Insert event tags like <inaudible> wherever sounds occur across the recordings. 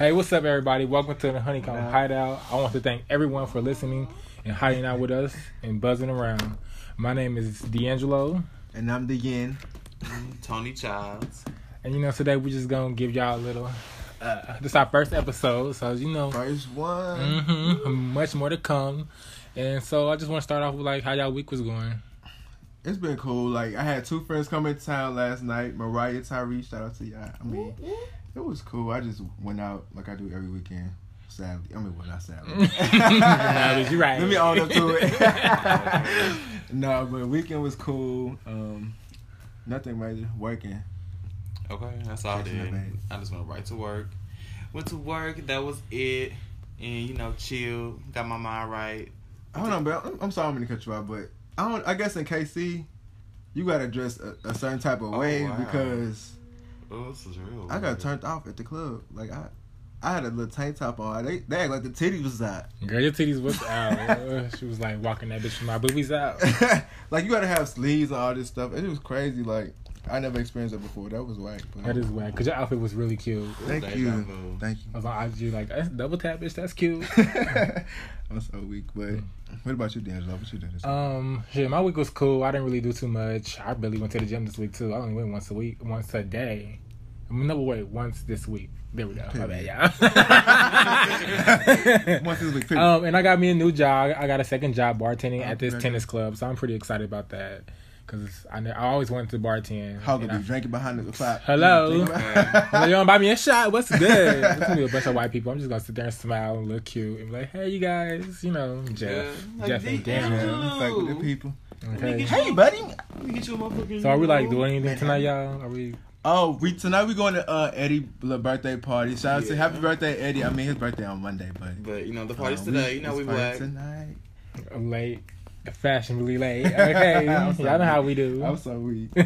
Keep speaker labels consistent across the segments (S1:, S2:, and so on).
S1: Hey, what's up, everybody? Welcome to the Honeycomb
S2: What?
S1: Hideout. I want to thank everyone for listening and hiding out with us and buzzing around. My name is D'Angelo,
S2: And I'm the Yin.
S3: Tony Childs.
S1: and you know today we're just gonna give y'all a little. Uh, this is our first episode, so you know,
S2: First one.
S1: hmm much more to come. And so I just want to start off with like how y'all week was going.
S2: It's been cool. Like I had two friends come into town last night. Mariah, Tyree, shout out to y'all. I mean, it was cool. I just went out like I do every weekend. Sadly, I mean, well, not sadly. <laughs>
S1: Nah, but you right.
S2: Let me own up to it. <laughs> no, but weekend was cool. Um, nothing major. Working.
S3: Okay, that's all I did. I just went right to work. Went to work, that was it. And, you know, chill, got my mind right.
S2: Hold on, but I'm, I'm sorry I'm gonna cut you off, but I don't. I guess in KC, you gotta dress a, a certain type of
S3: Oh,
S2: way
S3: wow.
S2: because.
S3: Oh, this is real.
S2: I got turned off at the club. Like I, I had a little tank top on. They, they act like the titties was out.
S1: Girl, your titties was out. <laughs> Uh, she was like walking that bitch with my boobies out. <laughs>
S2: like you gotta have sleeves and all this stuff. It was crazy. Like I never experienced that before. That was whack. But
S1: That is whack. Cause your outfit was really cute.
S2: Thank
S3: Deja
S2: you. Thank you.
S1: I was on IG like that's double tap, bitch. That's cute.
S2: you. <laughs> I'm so weak. But what about you, D'Angelo? What you doing? This week?
S1: Um, shit, my week was cool. I didn't really do too much. I barely went to the gym this week too. I only went once a week, once a day. I mean, no, wait, once this week. There we go. My bad, y'all. <laughs> <laughs>
S2: Once this week, period.
S1: um, and I got me a new job. I got a second job bartending at this
S2: Okay.
S1: tennis club, so I'm pretty excited about that. Cause I, ne- I always wanted to bartend.
S2: How
S1: and
S2: could
S1: I-
S2: be drinking behind the flap?
S1: Hello? I'm
S2: behind-
S1: like, <laughs> you want to buy me a shot? What's good? It's gonna be a bunch of white people. I'm just gonna sit there and smile and look cute and be like, hey, you guys, you know, Jeff,
S3: Yeah.
S1: Jeff and
S3: Like,
S1: Dan.
S2: Fuck with the people.
S1: Okay.
S2: Hey, buddy.
S3: Let me get you a motherfucking.
S1: So are we like doing anything tonight, y'all? Are we?
S2: Oh, we tonight we going to uh Eddie's birthday party. Shout out to happy birthday, Eddie. I mean his birthday on Monday, but
S3: But, you know, the party's
S2: uh,
S3: today. You know, we
S2: it's party
S3: black.
S2: tonight.
S1: I'm late. Fashionably late. Okay, <laughs>
S2: I'm
S1: y'all know how we do.
S2: I'm so weak. <laughs>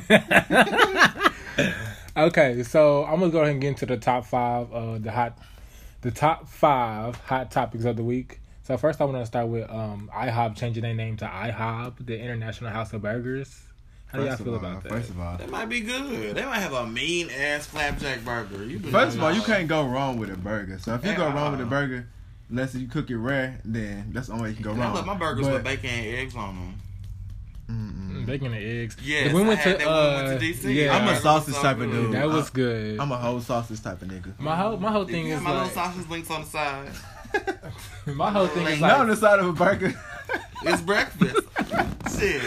S1: okay, so I'm gonna go ahead and get into the top five. of the hot, the top five hot topics of the week. So first, I want to start with um IHOP changing their name to IHOP, the International House of Burgers. How do y'all feel
S2: all,
S1: about that?
S2: First of all,
S3: That might be good. They might have a mean ass flapjack burger. You
S2: First of all, you can't go wrong with a burger. So if you go wrong with a burger, unless you cook it rare, then that's the only way you can go
S3: And I
S2: wrong.
S3: love my burgers
S2: But-
S3: with bacon and eggs on them.
S2: Mm-mm.
S1: Bacon and eggs.
S3: Yeah,
S1: we went to
S3: that we
S1: uh,
S3: went to DC.
S1: yeah,
S2: I'm a sausage
S3: so
S2: type of dude.
S1: that was
S2: I-
S1: good.
S2: I'm a whole sausage type of nigga.
S1: my whole my whole thing
S3: You
S1: is
S3: my
S1: like,
S3: little sausage links on the side. <laughs> <laughs>
S1: my whole thing is
S3: Like,
S2: Not on the side of a burger. <laughs>
S3: It's breakfast. Shit.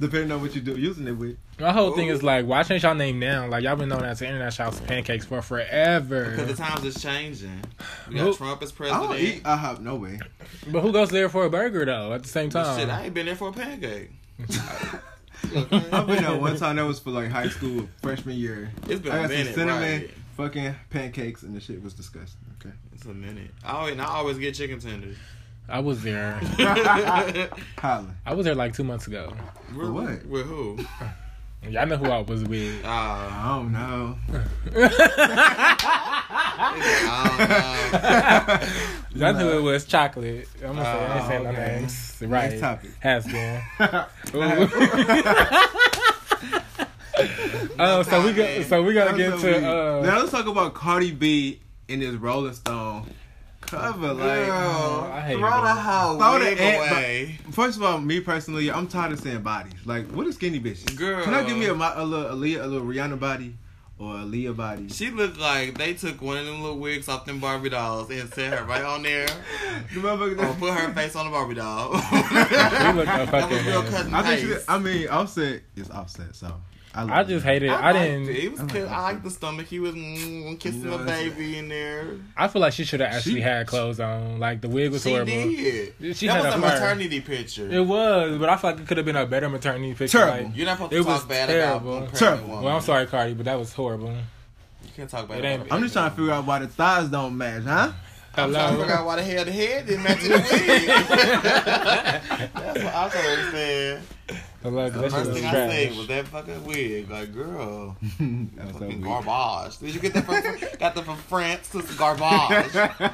S2: Depending on what you do using it with.
S1: my whole thing is like why change y'all name now? Like y'all been known as the Internet House of Pancakes for forever.
S3: Because the times is changing. We
S1: Who-
S3: Trump as
S2: I
S3: president.
S2: don't eat IHOP no way.
S1: But who goes there for a burger though? At the same
S3: But
S1: time,
S3: Shit, I ain't been there for a pancake. <laughs>
S2: I've been there one time. That was for like high school freshman year.
S3: It's been
S2: I
S3: a
S2: got some
S3: minute,
S2: cinnamon
S3: right?
S2: fucking pancakes and the shit was disgusting. Okay.
S3: It's a minute. I always, and I always get chicken tenders.
S1: I was there. <laughs> I was there like two months ago.
S3: With-
S2: what?
S3: With who?
S1: Y'all know who I was with.
S3: Uh,
S2: I don't know.
S3: I <laughs>
S1: Y'all knew it was chocolate. I'm gonna say, I ain't saying no
S2: okay.
S1: names. Right.
S2: Next topic.
S1: Has been. <laughs> Oh, so we go. So we gotta get to.
S2: now
S1: Uh,
S2: let's talk about Cardi B in this Rolling Stone cover. Like,
S3: Girl,
S1: I hate
S3: oh,
S1: throw
S3: the hoe
S2: Throw the
S3: wig
S2: ant-
S3: away.
S2: first of all, me personally, I'm tired of seeing bodies. Like, what is skinny bitches?
S3: Girl.
S2: can I give me a, mo- a little, a, Leah, a little Rihanna body or a Leah body?
S3: She looked like they took one of them little wigs off them Barbie dolls and set her right on there.
S2: The motherfucker
S3: Or put her face on a Barbie doll.
S1: She looked a
S3: that was real cousin
S2: I think she. I mean, Offset is Offset, so I, love
S1: I just
S2: it.
S1: hated. I,
S3: liked
S1: didn't.
S3: It. He was
S2: I
S3: cute.
S2: like
S3: I like the stomach. He was mm, kissing
S2: You know,
S3: the baby in there.
S1: I feel like she should have actually
S2: She-
S1: had clothes on. Like the wig was horrible.
S3: She
S1: horrible.
S3: did.
S1: She
S3: that
S1: had
S3: was
S1: a
S3: a
S1: fur.
S3: maternity picture.
S1: It was, but I feel like it could have been a better maternity picture.
S2: Terrible.
S1: Like,
S3: You're not supposed
S1: It
S3: to
S1: was
S3: talk bad
S1: terrible.
S3: about a
S2: Terrible.
S3: woman.
S1: well, I'm sorry, Cardi, but that was horrible.
S3: You can't talk bad
S1: It
S3: about
S1: ain't-
S3: a
S2: I'm just trying to figure out why the thighs don't match, huh?
S3: I'm trying to figure out why the hell the head didn't match the wig. <laughs> <laughs> That's what I'm trying to understand.
S1: Look,
S3: The
S1: that
S3: first thing
S1: was
S3: I said
S1: trash.
S3: was that fucking wig. Like, girl, <laughs>
S2: That was so
S3: fucking garbage. Did you get that from? <laughs> got that from France? It's garbage. <laughs>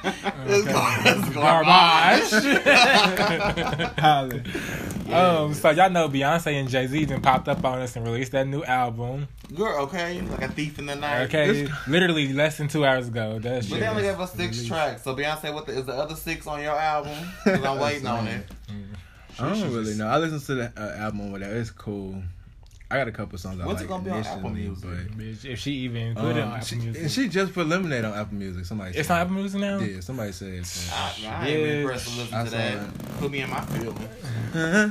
S3: It's, it's garbage.
S2: Holla.
S1: Um, so y'all know Beyonce and Jay Z then popped up on us and released that new album.
S3: Girl, okay, like a thief in the night.
S1: Okay, literally less than two hours ago. That shit.
S3: But they only gave us six
S1: released.
S3: tracks. So Beyonce, what the, is the other six on your album? Because I'm waiting on it.
S2: I don't really know. I listened to the uh, album with that. It's cool. I got a couple songs I
S3: When's it gonna be on Apple Music?
S1: Bitch, if she even
S2: but
S1: put it
S2: um,
S1: on Apple
S2: she,
S1: Music,
S2: and she just put Lemonade on Apple Music. Somebody
S1: it's
S2: said.
S1: on Apple Music now.
S2: Yeah, somebody said. So.
S3: I, I ain't been
S1: Bitch.
S3: impressed to listen
S2: I
S3: to
S2: saw
S3: that.
S2: that.
S3: Put me in my feelings. <laughs>
S2: oh,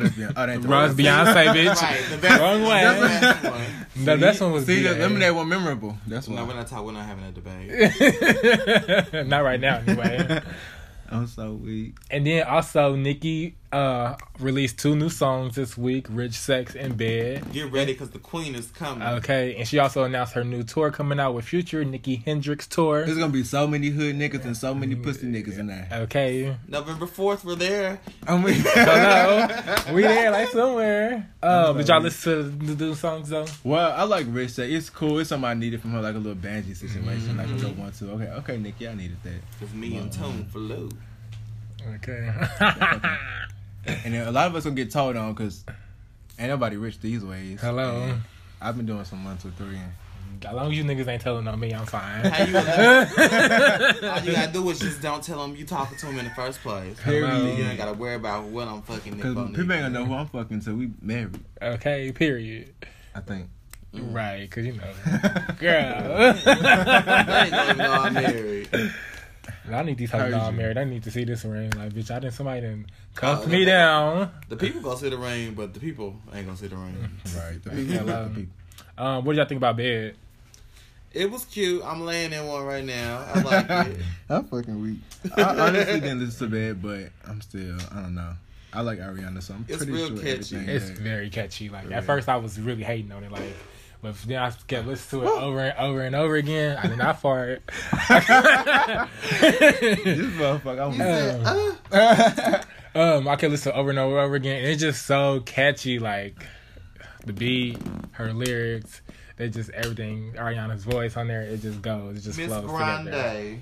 S2: that's Beyonce. Oh, that's
S1: Bro, Beyonce, bitch.
S3: Right, the best,
S1: Wrong way.
S3: The best one.
S1: The best one was
S2: See, the Lemonade one memorable. That's
S3: No,
S2: why.
S3: we're not talking. We're not having a debate. <laughs>
S1: Not right now, anyway. <laughs>
S2: I'm so weak.
S1: and then also, Nicki uh, released two new songs this week: "Rich Sex" and "Bed."
S3: Get ready, because the queen is coming.
S1: Okay, and she also announced her new tour coming out with Future, Nicki Hendrix tour.
S2: There's gonna be so many hood niggas and so many pussy niggas in there.
S1: Okay,
S3: November fourth, we're there.
S2: I mean, <laughs>
S1: hello, we there like somewhere. Um, did y'all listen to the new songs though?
S2: well, I like Rich Sex. It's cool. It's something I needed from her, like a little Banji situation, like a little one too. Okay, okay, Nicki, I needed that.
S3: It's me and Tone for Lou.
S1: Okay. <laughs>
S2: And a lot of us gonna get told on because ain't nobody rich these ways.
S1: Hello.
S2: And I've been doing some one, two, three. And
S1: As long as you niggas ain't telling on me, I'm fine.
S3: How you gonna- <laughs> All you gotta do is just don't tell them you talking to him in the first place.
S1: Hello.
S3: You ain't gotta worry about what I'm fucking Nick
S2: because
S3: Bo
S2: people ain't gonna know who I'm fucking till we married.
S1: okay, period.
S2: I think. Mm.
S1: Right, cause you know, <laughs> <laughs>
S3: They
S1: girl.
S3: ain't gonna even know I'm married.
S1: I need these hoes
S2: Heard
S1: know I'm married. I need to see this ring. Like, bitch, I didn't. Somebody didn't cuff
S3: Oh,
S1: me
S3: yeah.
S1: down.
S3: The people gonna see the rain, but the people ain't gonna see the rain. <laughs>
S2: Right. The people,
S1: Hello.
S2: the people.
S1: Um, what do y'all think about bed?
S3: It was cute. I'm laying in one right now. I like it. <laughs>
S2: I'm fucking weak. <laughs> I honestly didn't listen to bed, but I'm still. I don't know. I like Ariana, so I'm
S3: It's
S2: pretty
S3: real
S2: sure
S3: catchy.
S1: It's very catchy. Like
S2: Yeah.
S1: at first, I was really hating on it. Like, but then I kept listening to it over and over and over again. I did not <laughs> fart.
S2: this motherfucker. I'm
S3: said, uh, <laughs>
S1: Um, I can listen over and over and over again. And it's just so catchy. Like the beat, her lyrics, they just everything. Ariana's voice on there, it just goes. It just
S3: Miss
S1: flows together.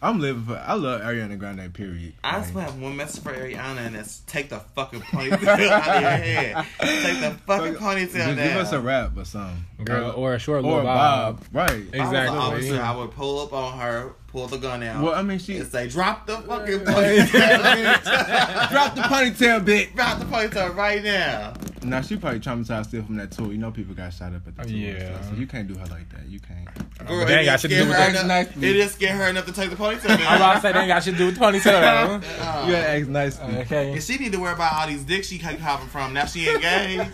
S3: Grande.
S2: I'm living for. I love Ariana Grande. Period.
S3: I
S2: Like,
S3: just have one message for Ariana, and that's take the fucking <laughs> ponytail out of your head. Take the fucking ponytail
S2: Just
S3: down.
S2: give us a rap or something.
S1: Girl, uh, or a short
S2: or
S1: little
S2: a
S1: bob.
S2: bob. Right.
S3: If I was an
S1: Exactly.
S3: officer, I would pull up on her, pull the gun out,
S2: Well, I mean, she
S3: and say, "Drop the fucking <laughs> ponytail.
S2: drop the ponytail bit.
S3: Drop the ponytail right now."
S2: Now she probably traumatized still from that tour. You know, people got shot up at the tour.
S1: Yeah.
S2: and so you can't do her like that. You can't.
S3: Girl,
S1: But they ain't
S3: it
S1: got
S3: didn't
S1: shit to
S3: scare
S1: do with
S3: her
S2: that.
S3: enough-
S2: Nicely.
S3: It didn't scare her enough to take the ponytail <laughs>
S1: I'm
S3: down.
S1: about to say they ain't got shit to do with ponytail.
S3: Uh, <laughs>
S2: You gotta ask nicely.
S1: okay,
S3: And she need to worry about all these dicks she keep hopping from. Now she engaged.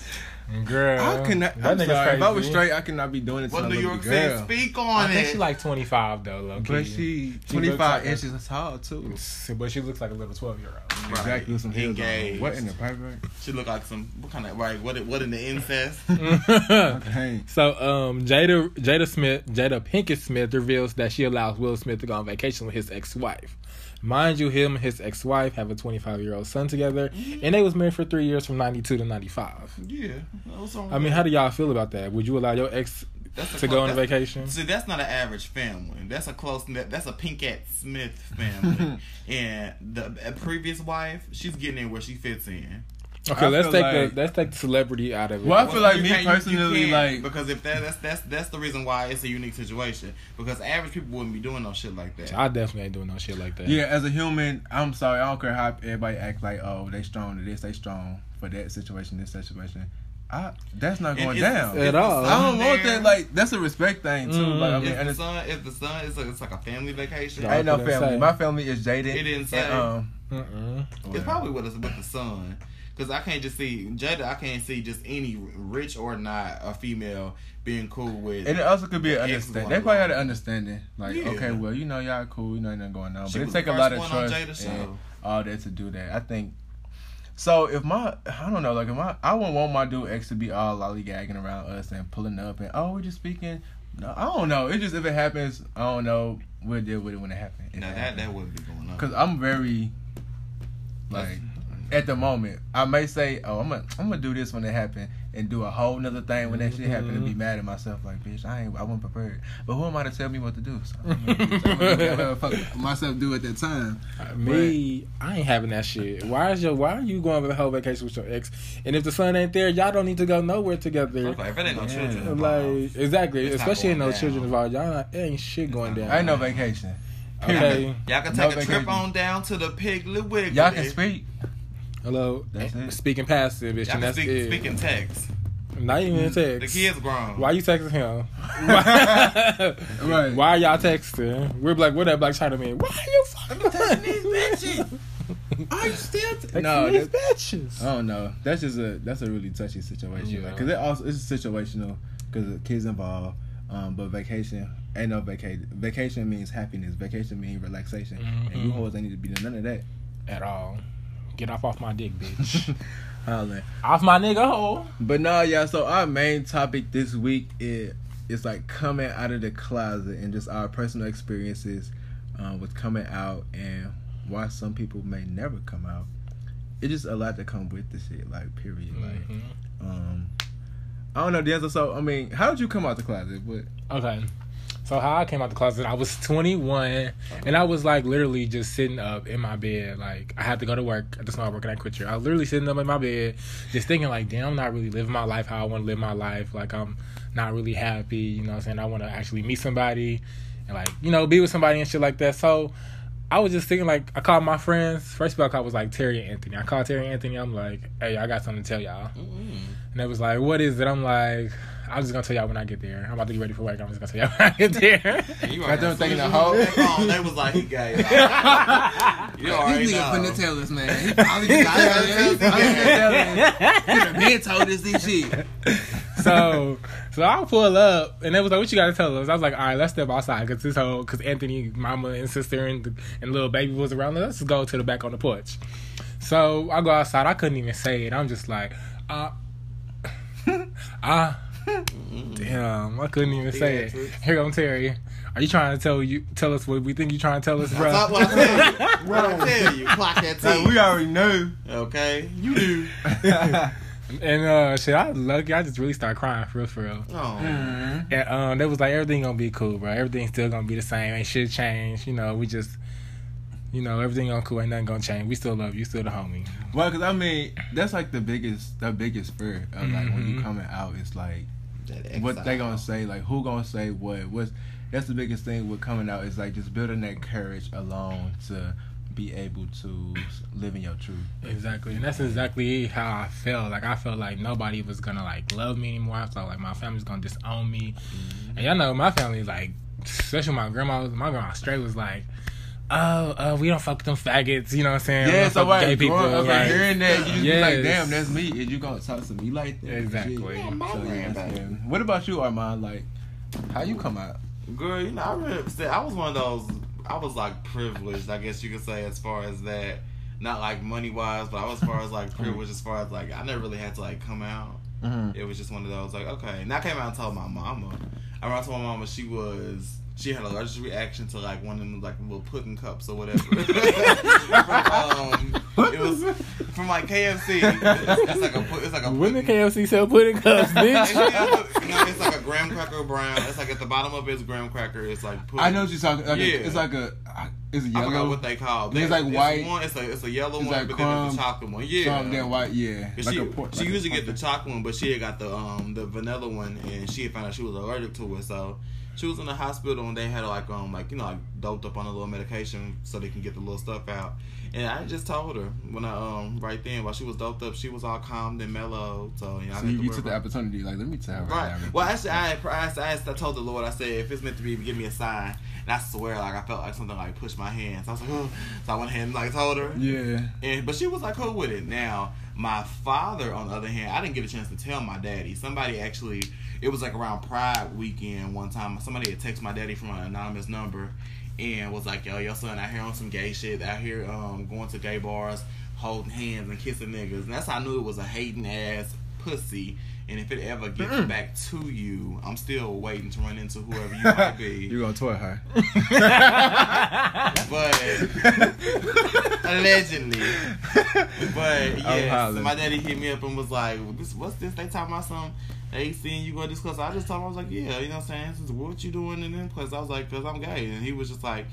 S1: Girl.
S2: I cannot.
S1: That
S2: I'm sorry. If I was straight, I could not be doing it to
S3: What
S2: a
S3: New York
S2: girl.
S3: said, speak on
S1: I
S3: it.
S1: think she like 25 though, low
S2: But
S1: key.
S2: she 25
S1: like a-
S2: inches tall too.
S1: But she looks like a little 12 year old.
S3: Right.
S2: Exactly. With some heels on.
S3: Engaged.
S2: What in the pipe right?
S3: She look like some what kind of right? What what in the incest? <laughs>
S2: Okay.
S1: So, um, Jada Jada Smith, Jada Pinkett Smith reveals that she allows Will Smith to go on vacation with his ex-wife. Mind you, him and his ex-wife have a 25-year-old son together, and they was married for three years from 92 to 95.
S3: yeah. that was
S1: I mean, how do y'all feel about that? Would you allow your ex
S3: That's
S1: to
S3: clo-
S1: go on vacation?
S3: See, that's not an average family. That's a close. That's a Pinkett Smith family. <laughs> and the previous wife, she's getting in where she fits in.
S1: Okay,
S2: I
S1: let's take
S2: like-
S1: the let's take the celebrity out of it.
S2: Well, I feel like me
S3: can't- you- you
S2: personally, like-
S3: because if that that's that's that's the reason why it's a unique situation. Because average people wouldn't be doing no shit like that.
S1: I definitely ain't doing no shit like that.
S2: Yeah, as a human, I'm sorry. I don't care how everybody act like, oh, they strong to this, they strong for that situation, this situation. I that's not going
S3: it's-
S2: down.
S3: it's
S1: At all.
S2: I don't want
S3: there.
S2: that. Like that's a respect thing too.
S1: Mm.
S2: Like I mean,
S3: if
S2: and
S3: the
S2: it's,
S3: son, if the son, it's like, it's like a family vacation.
S1: Right.
S2: ain't no
S1: What did it
S2: family.
S1: say?
S2: My family is jaded.
S3: It didn't say.
S2: And, um,
S1: Mm-mm.
S3: It's probably with us with the son. Cause I can't just see Jada. I can't see just any rich or not a female being cool with.
S2: And it also could be an understanding. They probably had an understanding. Like,
S3: Yeah.
S2: okay, well, you know, y'all cool. You know, nothing going on.
S3: She
S2: but it take a lot of
S3: first one on
S2: trust and all that to do that. I think. So if my, I don't know, like if my, I wouldn't want my dude ex to be all lollygagging around us and pulling up and oh, we're just speaking. No, I don't know. It just if it happens, I don't know. We'll deal with it when it happens.
S3: now that that wouldn't be going on.
S2: Because I'm very, like, at the moment. I may say, "Oh, I'm gonna I'm gonna do this when it happen," and do a whole nother thing when that shit happen, and
S1: Mm-hmm.
S2: be mad at myself like, "Bitch, I ain't I wasn't prepared." But who am I to tell me what to do? So I'm gonna, I'm gonna do whatever fuck myself do at that time.
S1: Me, I ain't having that shit. Why is your Why are you going on the whole vacation with your ex? And if the son ain't there, y'all don't need to go nowhere together.
S3: Okay, if it ain't no
S2: Yeah.
S3: children involved,
S1: Like exactly,
S3: It's
S1: especially in
S3: going
S1: no
S3: down.
S1: children involved. Y'all not, it ain't shit going down.
S2: Ain't no vacation.
S1: Okay,
S3: y'all can
S2: No
S3: take a trip on down to the Piggly Wiggly.
S2: Y'all can speak.
S1: Hello.
S2: That's it.
S1: Speaking passive, bitch,
S3: Y'all
S1: and that's
S3: speak,
S1: it.
S3: speak in text.
S1: Not even in text.
S3: The kids grown.
S1: Why you texting him? <laughs>
S2: Right.
S1: Why are y'all texting? We're like, what that black China man? Why are you fucking texting <laughs>
S2: these bitches? Are you still? T-
S1: no,
S2: no,
S1: these
S2: that,
S1: bitches.
S2: I don't know. That's just a that's a really touchy situation.
S1: Yeah.
S2: Because it also it's situational because the kids involved. Um, but vacation ain't no vacation. Vacation means happiness. Vacation means relaxation. And you
S1: Mhm.
S2: hoes ain't need to be doing none of that.
S1: At all. Get off off my dick, bitch. <laughs>
S2: Holla.
S1: off my nigga hole.
S2: But no, yeah. So our main topic this week is it's like coming out of the closet and just our personal experiences um, with coming out and why some people may never come out. It's just a lot to come with the shit. Like period. Like
S1: Mhm.
S2: um, I don't know the answer. So I mean, how did you come out the closet? But
S1: Okay. So how I came out the closet, I was 21, uh-huh. and I was like literally just sitting up in my bed. Like I had to go to work at small work and I quit here. I was literally sitting up in my bed, just thinking like, damn, I'm not really living my life how I want to live my life. Like I'm not really happy. You know what I'm saying? I want to actually meet somebody and like you know be with somebody and shit like that. So I was just thinking like I called my friends. First people I called was like Terry and Anthony. I called Terry and Anthony. I'm like, hey, I got something to tell y'all. And they was like, what is it? I'm like, I'm just gonna tell y'all when I get there. I'm about to get ready for work. I'm just gonna tell y'all <laughs> when I get there.
S3: You
S2: Got them
S3: already-
S2: thinking
S3: as
S2: the whole-
S3: you They was like, he gay. <laughs> you already know.
S2: tell us, man. He probably been told us this shit. <laughs>
S1: so, so I pull up, and they was like, "What you got to tell us?" I was like, "All right, let's step outside because this whole because Anthony, mama, and sister, and and little baby was around. Let's just go to the back on the porch." So I go outside. I couldn't even say it. I'm just like, uh, ah. Damn, I couldn't even say it.
S3: Theatrics.
S1: Here come Terry. Are you trying to tell you tell us what we think you trying to tell us, bro?
S3: That's what I tell you. <laughs> What I tell you. Clock that T.
S2: Like, we already know.
S3: Okay? You do. <laughs> <laughs>
S1: And uh, shit, I was lucky. I just really started crying for real, for real.
S3: Oh.
S1: And um, they was like, everything gonna be cool, bro. Everything's still gonna be the same. Ain't shit change. You know, we just, you know, everything gonna cool. Ain't nothing gonna change. We still love you. Still the homie.
S2: Well, because I mean, that's like the biggest, the biggest fear of like when you
S1: Mhm.
S2: coming out. It's like
S3: That
S2: what they gonna say, like who gonna say what. What's that's the biggest thing with coming out is like just building that courage alone to be able to live in your truth.
S1: Exactly, and that's exactly how I felt. Like I felt like nobody was gonna like love me anymore. I felt like my family's gonna disown me. And y'all know my family, like, especially my grandma. My grandma straight was like. Oh, uh, we don't fuck with them faggots, you know what I'm saying?
S2: Yeah, so
S1: fuck with
S2: right,
S1: gay people.
S2: growing up
S1: like-
S2: and hearing that, you just be like, damn, that's me. And you gonna talk to me like that?
S1: Exactly. Yeah,
S3: my
S2: So, yeah,
S3: granddad.
S2: What about you, Armand? Like, how you come out?
S3: Girl, you know, I really said I was one of those. I was like privileged, I guess you could say, as far as that. Not like money wise, but I was as far as like <laughs> privileged, as far as like I never really had to like come out.
S2: Mm-hmm.
S3: It was just one of those like okay. And I came out and told my mama. I remember I told my mama she was she had a allergic reaction to like one of them like little pudding cups or whatever. <laughs> from, um, it was from like KFC. It's, it's like a it's like a
S1: When the
S3: pudding-
S1: KFC sell pudding cups, <laughs>
S3: It's,
S1: bitch.
S3: you know, it's like a graham cracker brown. It's like at the bottom of it is graham cracker. It's like pudding.
S2: I know what you're talking. Like
S3: Yeah.
S2: a, it's like a, it's a
S3: I forgot
S2: yellow.
S3: what they call.
S2: It's like white.
S3: One, it's a it's a yellow
S2: It's
S3: one,
S2: like
S3: but then there's
S2: crumb,
S3: a chocolate one. Yeah.
S2: Then white, yeah. Like
S3: she
S2: a
S3: she
S2: like a
S3: usually get the chocolate one, but she had got the um the vanilla one, and she found out she was allergic to it. So she was in the hospital, and they had like um like you know like doped up on a little medication so they can get the little stuff out. And I just told her when I um right then while she was doped up, she was all calmed and mellow. So you know,
S2: So you,
S3: to
S2: you took the opportunity, like, let me tell her
S3: Right.
S2: right.
S3: Well, actually, I, I, asked, I, asked, I told the Lord, I said, if it's meant to be, give me a sign. And I swear, like, I felt like something like pushed my hands. I was like, oh. So I went ahead and like told her.
S2: yeah.
S3: And but she was like cool with it. Now, my father, on the other hand, I didn't get a chance to tell my daddy. Somebody actually, it was like around Pride weekend one time. Somebody had texted my daddy from an anonymous number and was like, "Yo, your son out here on some gay shit. Out here, um, going to gay bars, holding hands and kissing niggas." And that's how I knew it was a hating ass pussy. And if it ever gets back to you, I'm still waiting to run into whoever you might be. <laughs>
S2: you gonna toy her. <laughs>
S3: But <laughs> Allegedly. But yeah, so my daddy hit me up and was like, "This, what's this? They talking about something? They seeing you go to this class?" I just told him I was like, "Yeah, you know what I'm saying? This what you doing in them class?" I was like, "Cause I'm gay," and he was just like,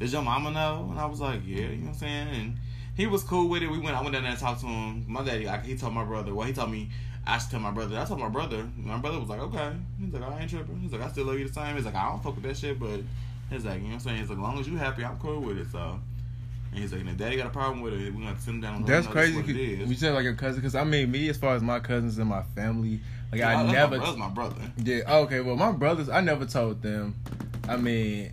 S3: "Does your mama know?" And I was like, "Yeah," you know what I'm saying? And he was cool with it. We went. I went down there and talked to him. My daddy, he told my brother. Well, he told me. I should tell my brother. I told my brother. My brother was like, okay. He's like, I ain't tripping. He's like, I still love you the same. He's like, I don't fuck with that shit, but he's like, you know what I'm saying? He's like, as long as you happy, I'm cool with it. So, and he's like, and if daddy got a problem with it, we're gonna sit him down.
S2: That's crazy.
S3: What it is.
S2: You said like your cousin, because I mean, me as far as my cousins and my family, like
S3: Yeah,
S2: I
S3: that's
S2: never.
S3: My, brother's my brother.
S2: Yeah. Okay. Well, my brothers, I never told them. I mean,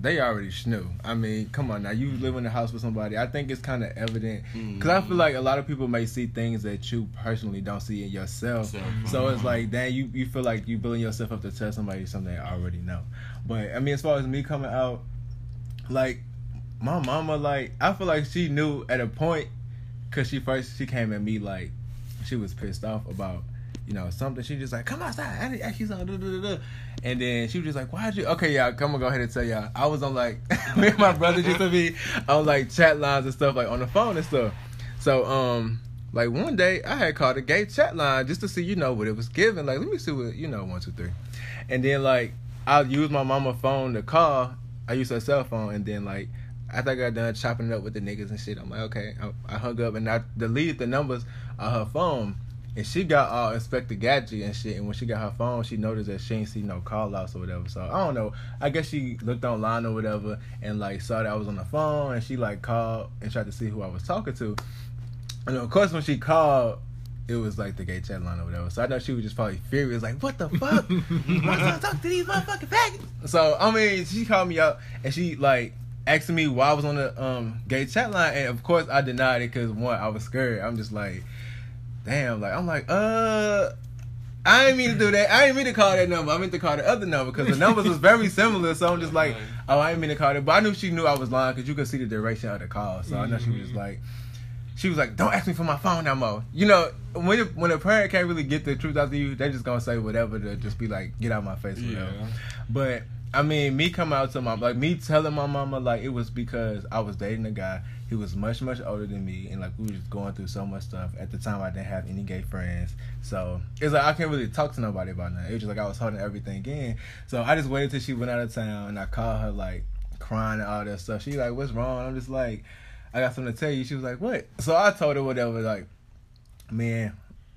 S2: they already knew. I mean, come on now. You live in the house with somebody. I think it's kind of evident because I feel mm-hmm. like a lot of people may see things that you personally don't see in yourself.
S3: So,
S2: So it's uh-huh. like, then you you feel like you building yourself up to tell somebody something they already know. But I mean, as far as me coming out, like my mama, like I feel like she knew at a point because she first she came at me like she was pissed off about you know something. She just like come outside, I ask you something. duh, duh, duh, duh." And then she was just like, why'd you? Okay, y'all, come on, go ahead and tell y'all. I was on like <laughs> me and my brother used to be on like chat lines and stuff like on the phone and stuff. So um. Like one day, I had called a gay chat line just to see, you know, what it was giving. Like, let me see what, you know, one, two, three. And then, like, I used my mama phone to call. I used her cell phone, and then, like, after I got done chopping it up with the niggas and shit, I'm like, okay. I, I hung up and I deleted the numbers on her phone. And she got all Inspector Gadget and shit. And when she got her phone, she noticed that she ain't see no call outs or whatever. So I don't know. I guess she looked online or whatever and like saw that I was on the phone and she like called and tried to see who I was talking to. And of course, when she called, it was like the gay chat line or whatever. So I know she was just probably furious, like, what the fuck? <laughs> Why I talk to these motherfucking faggots? So I mean, she called me up and she like asking me why I was on the um gay chat line, and of course I denied it because one, I was scared. I'm just like, damn, like I'm like, uh. I didn't mean to do that. I didn't mean to call that number. I meant to call the other number because the numbers was very similar. So I'm just like, <laughs> oh, I didn't mean to call it. But I knew she knew I was lying because you could see the duration of the call. So I know she was just like, she was like, "Don't ask me for my phone no more." You know, when when a parent can't really get the truth out of you, they just gonna say whatever to just be like, "Get out my face," whatever.
S1: Yeah.
S2: But I mean, me coming out to my like me telling my mama like it was because I was dating a guy. He was much much older than me, and like we were just going through so much stuff. At the time, I didn't have any gay friends, so it's like I can't really talk to nobody about that. It was just like I was holding everything in. So I just waited till she went out of town, and I called her like crying and all that stuff. She like, "What's wrong?" I'm just like. I got something to tell you. She was like, what? So I told her whatever, like, man,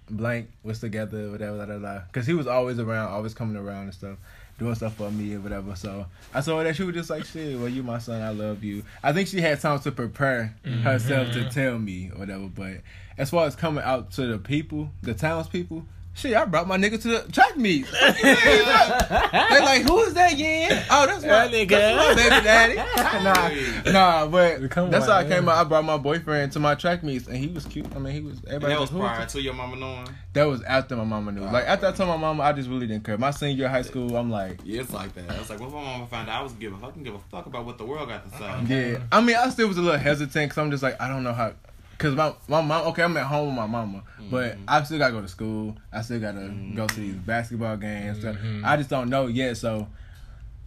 S2: blank was together, whatever, da da da. Because he was always around, always coming around and stuff, doing stuff for me or whatever. So I her that she was just like, shit, well, you my son, I love you. I think she had time to prepare mm-hmm. herself to tell me or whatever. But as far as coming out to the people, the townspeople, Shit, I brought my nigga to the track meet. <laughs> they like, who is that, yeah? Oh, that's my,
S1: That nigga.
S2: that's my baby daddy. <laughs> nah, nah, but
S1: Come
S2: that's
S1: on,
S2: how I came out. I brought my boyfriend to my track meets, and he was cute. I mean, he was.
S3: And
S2: Everybody
S3: that was
S2: who
S3: prior to your mama knowing.
S2: That was after my mama knew.
S3: Oh,
S2: Like after I told my mama, I just really didn't care. My senior year of high school, I'm like,
S3: Yeah, it's like that. I was like, what if my mama found out I was giving, I can give a fuck about what the world got to say.
S2: yeah. I mean, I still was a little hesitant because I'm just like, I don't know how. Cause my my mom, okay, I'm at home with my mama, but
S3: Mhm.
S2: I still gotta go to school. I still gotta go to these basketball games. So I just don't know yet. So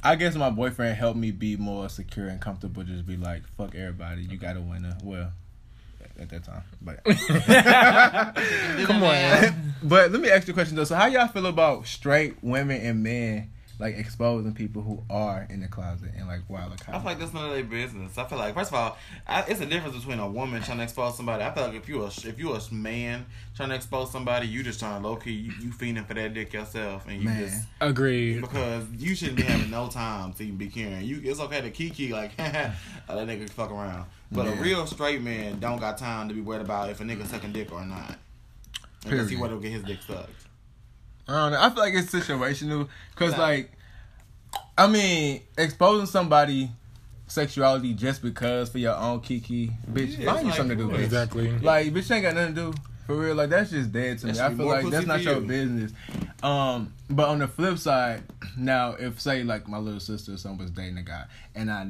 S2: I guess my boyfriend helped me be more secure and comfortable. Just be like, fuck everybody. You gotta win. a. Well, at that time, but <laughs> <laughs>
S1: Come on,
S2: but let me ask you a question though. So how y'all feel about straight women and men like exposing people who are in the closet and like wild
S3: I feel
S2: account?
S3: like that's none of their business. I feel like first of all, I, it's a difference between a woman trying to expose somebody. I feel like if you a if you a man trying to expose somebody, you just trying to low key you, you feeding for that dick yourself, and you
S2: Man.
S3: just
S1: Agreed.
S3: because you shouldn't be having no time to even be caring. You it's okay to kiki like <laughs> oh, that nigga can fuck around, but a real straight man don't got time to be worried about if a nigga sucking dick or not. Unless he
S2: Period.
S3: want to get his dick sucked.
S2: I don't know. I feel like it's situational because
S3: Nah.
S2: like, I mean, exposing somebody sexuality just because for your own kiki, bitch,
S3: Yeah,
S2: find
S3: it's
S2: you
S3: like,
S2: something to do. Bitch.
S1: Exactly.
S2: Like, bitch ain't got nothing to do. For real, like that's just dead to me. I feel like that's not
S3: for
S2: your business. Um, but on the flip side, now if say like my little sister or something was dating a guy, and I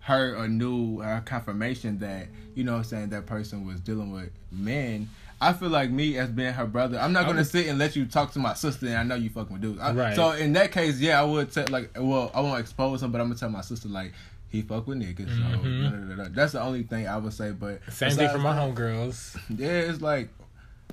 S2: heard or knew or confirmation that you know what I'm saying that person was dealing with men. I feel like me as being her brother, I'm not gonna
S1: would-
S2: sit and let you talk to my sister, and I know you fucking with dudes. I-
S1: Right.
S2: So in that case, yeah, I would tell like, well, I won't expose him, but I'm gonna tell my sister like, he fuck with niggas. So mm-hmm. da. that's the only thing I would say. But
S1: Same thing for my homegirls.
S2: Yeah, it's like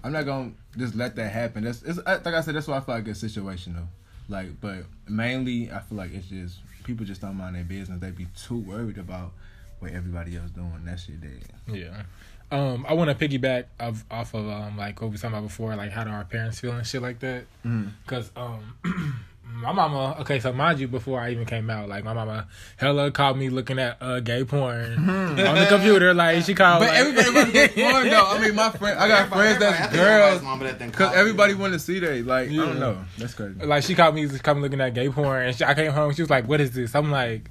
S2: I'm not gonna just let that happen. That's it's like I said. That's why I feel like it's situational. Like, but mainly I feel like it's just people just don't mind their business. They be too worried about what everybody else doing. That shit dead.
S1: Yeah. Um, I want to piggyback of, off of um, like what we talking about before, like how do our parents feel and shit like that.
S2: Mm.
S1: Cause um, <clears throat> my mama. Okay, so mind you, before I even came out, like my mama, hella caught me looking at uh gay porn <laughs> on the computer. Like she called.
S2: But
S1: like,
S2: everybody want to <laughs> porn though. I mean, my friend, I got
S3: Everybody-
S2: friends
S3: everybody-
S2: that's girls
S3: mama that
S2: because everybody want to see that. like. I don't know. That's crazy.
S1: like she caught me caught me looking at gay porn, and she, I came home. She was like, "What is this?" I'm like.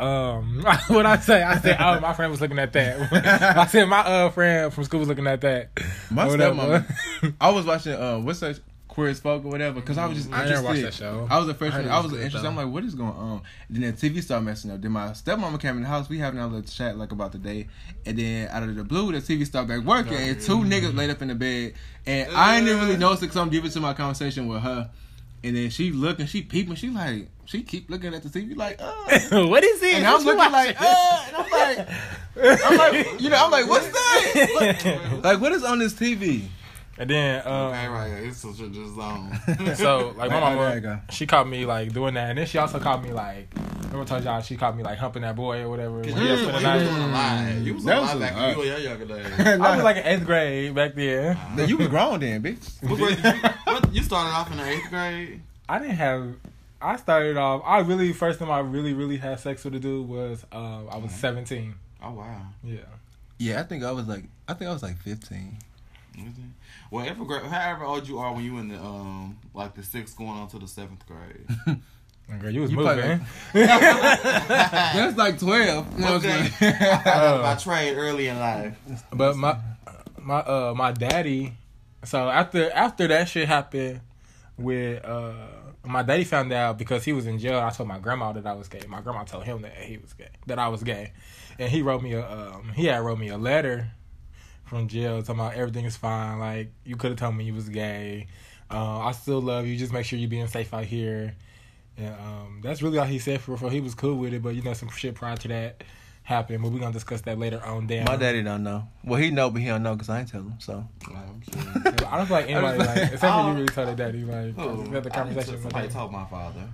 S1: Um, <laughs> what I say? I said, "Oh, my friend was looking at that." <laughs> I said, "My uh friend from school was looking at that."
S2: My stepmama. I was watching uh, what's that queer as folk or whatever because I was just
S1: I
S2: interested.
S1: never watched that show.
S2: I was a
S1: I
S2: freshman.
S1: it
S2: I
S1: was
S2: interested.
S1: though.
S2: I'm like, what is going on? And then the TV started messing up. Then my stepmama came in the house. We having a little chat like about the day. And then out of the blue, the TV started back working. And two niggas laid up in the bed. And I didn't really notice it because I'm deep into my conversation with her. And then she looking, she peeping. She like, she keep looking at the TV like, uh. <laughs>
S1: what is it?
S2: And
S1: What
S2: I'm looking like, uh, and I'm like, I'm like, you know, I'm like, what's that? <laughs> Like, what is on this TV?
S1: And then, um,
S3: Okay, right. It's such a just zone. <laughs>
S1: so like my
S2: There- there
S1: mama, she caught me like doing that, and then she also caught me like, remember I told y'all she caught me like humping that boy or whatever. When
S3: You
S1: he
S3: was
S1: up
S3: you was
S1: night.
S3: on the. You was on
S2: That
S3: the
S2: was a
S3: back when you were younger days. <laughs>
S1: I was like in eighth grade back then.
S2: Then you was grown then, bitch.
S3: What grade did you, what, you started off in the eighth grade.
S1: I didn't have. I started off. I really first time I really really had sex with a dude was um, I was seventeen.
S3: Oh wow.
S1: Yeah.
S2: Yeah, I think I was like, I think I was like 15.
S3: Well, every grade, however old you are when you in the um like the sixth going on to the seventh grade. <laughs>
S1: Girl, you was
S2: You
S1: moving. <laughs>
S2: That's like 12. You know what I'm saying?
S3: I got my <laughs> trade early in life.
S1: But my my uh my daddy so after after that shit happened with uh my daddy found out because he was in jail. I told my grandma that I was gay. My grandma told him that he was gay, that I was gay, and he wrote me a um he had wrote me a letter from jail talking about everything is fine. Like you could have told me you was gay. Uh, I still love you. Just make sure you're being safe out here. And um, that's really all he said for. for he was cool with it, but you know some shit prior to that happened. But we're gonna discuss that later on. Damn.
S2: My daddy don't know. Well, he know, but he don't know because I ain't tell him. So
S3: I'm sure.
S1: I don't feel like anybody like,
S2: like,
S1: except for
S3: oh.
S1: you really told her daddy like
S3: Oh,
S1: we had the
S3: I
S1: conversation.
S3: need to-
S1: with
S3: Somebody told my father.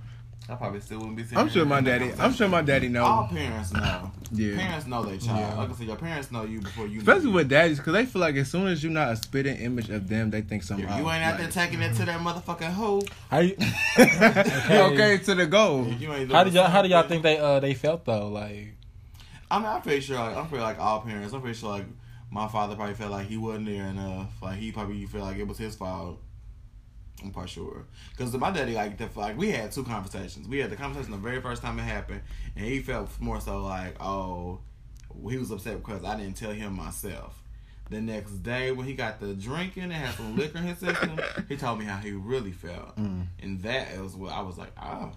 S3: I probably still wouldn't be sitting
S2: I'm
S3: here
S2: sure my
S3: having that
S2: daddy. I'm sure my daddy knows.
S3: All
S2: know.
S3: parents know. <laughs>
S2: Yeah.
S3: Parents know their child.
S1: Yeah.
S3: Like I said, your parents know you before you.
S2: Especially
S3: know
S2: with daddies, because they feel like as soon as you're not a spitting image of them, they think
S3: you.
S2: something.
S3: If you ain't out there taking it to that motherfucking hoe,
S1: How you, <laughs>
S2: okay, to the goal.
S3: if you ain't
S1: how
S3: doing
S1: did y'all how do y'all think they uh they felt though? Like
S3: I mean, I'm pretty sure. Like, I'm pretty like all parents. I'm pretty sure like my father probably felt like he wasn't there enough. Like he probably felt like it was his fault. I'm quite sure because my daddy like the like we had two conversations. We had the conversation the very first time it happened, and he felt more so like oh he was upset because I didn't tell him myself. The next day when he got the drinking and had some liquor in his system, he told me how he really felt, mm. and that is what I was like oh.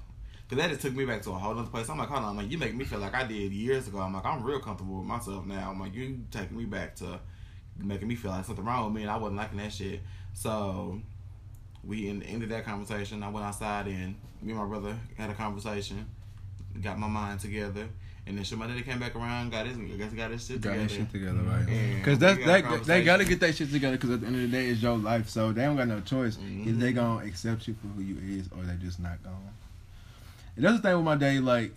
S3: Cause that just took me back to a whole other place. I'm like, hold on, I'm like, you make me feel like I did years ago. I'm like, I'm real comfortable with myself now. I'm like, you taking me back to making me feel like something wrong with me, and I wasn't liking that shit. So we ended that conversation. I went outside and me and my brother had a conversation, got my mind together, and then my daddy came back around, got his, I guess got his shit
S2: Got
S3: together.
S2: his shit together, right? Because that's
S3: we got a
S2: that, they gotta get that shit together. Because at the end of the day, it's your life, so they don't got no choice.
S3: Mhm.
S2: Is they gonna accept you for who you is, or they just not gonna. And that's the thing with my daddy. Like,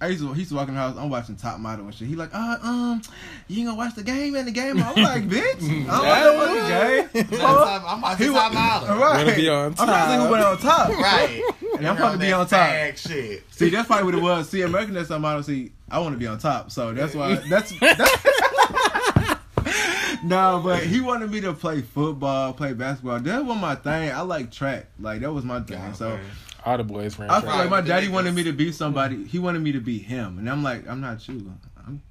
S2: I used to he used to walk in the house. I'm watching Top Model and shit. He like, uh, um, you ain't gonna watch the game and the game. I'm like, <laughs> bitch, I don't watch the game.
S3: I'm watching
S2: He
S3: top
S2: wa-
S3: model.
S2: Right.
S1: Wanna be on
S2: I'm trying to think who went on top.
S3: Right. <laughs>
S2: And I'm supposed to be on top.
S3: Fag shit.
S2: See, that's probably what it was. See, American Next Top Model. See, I want to be on top, so that's why. That's. that's <laughs> no, but he wanted me to play football, play basketball. That was my thing. I like track. Like that was my thing.
S3: God,
S2: so
S3: man.
S1: All the boys ran
S2: I feel like my daddy wanted me to be somebody. He wanted me to be him, and I'm like, I'm not you. I'm,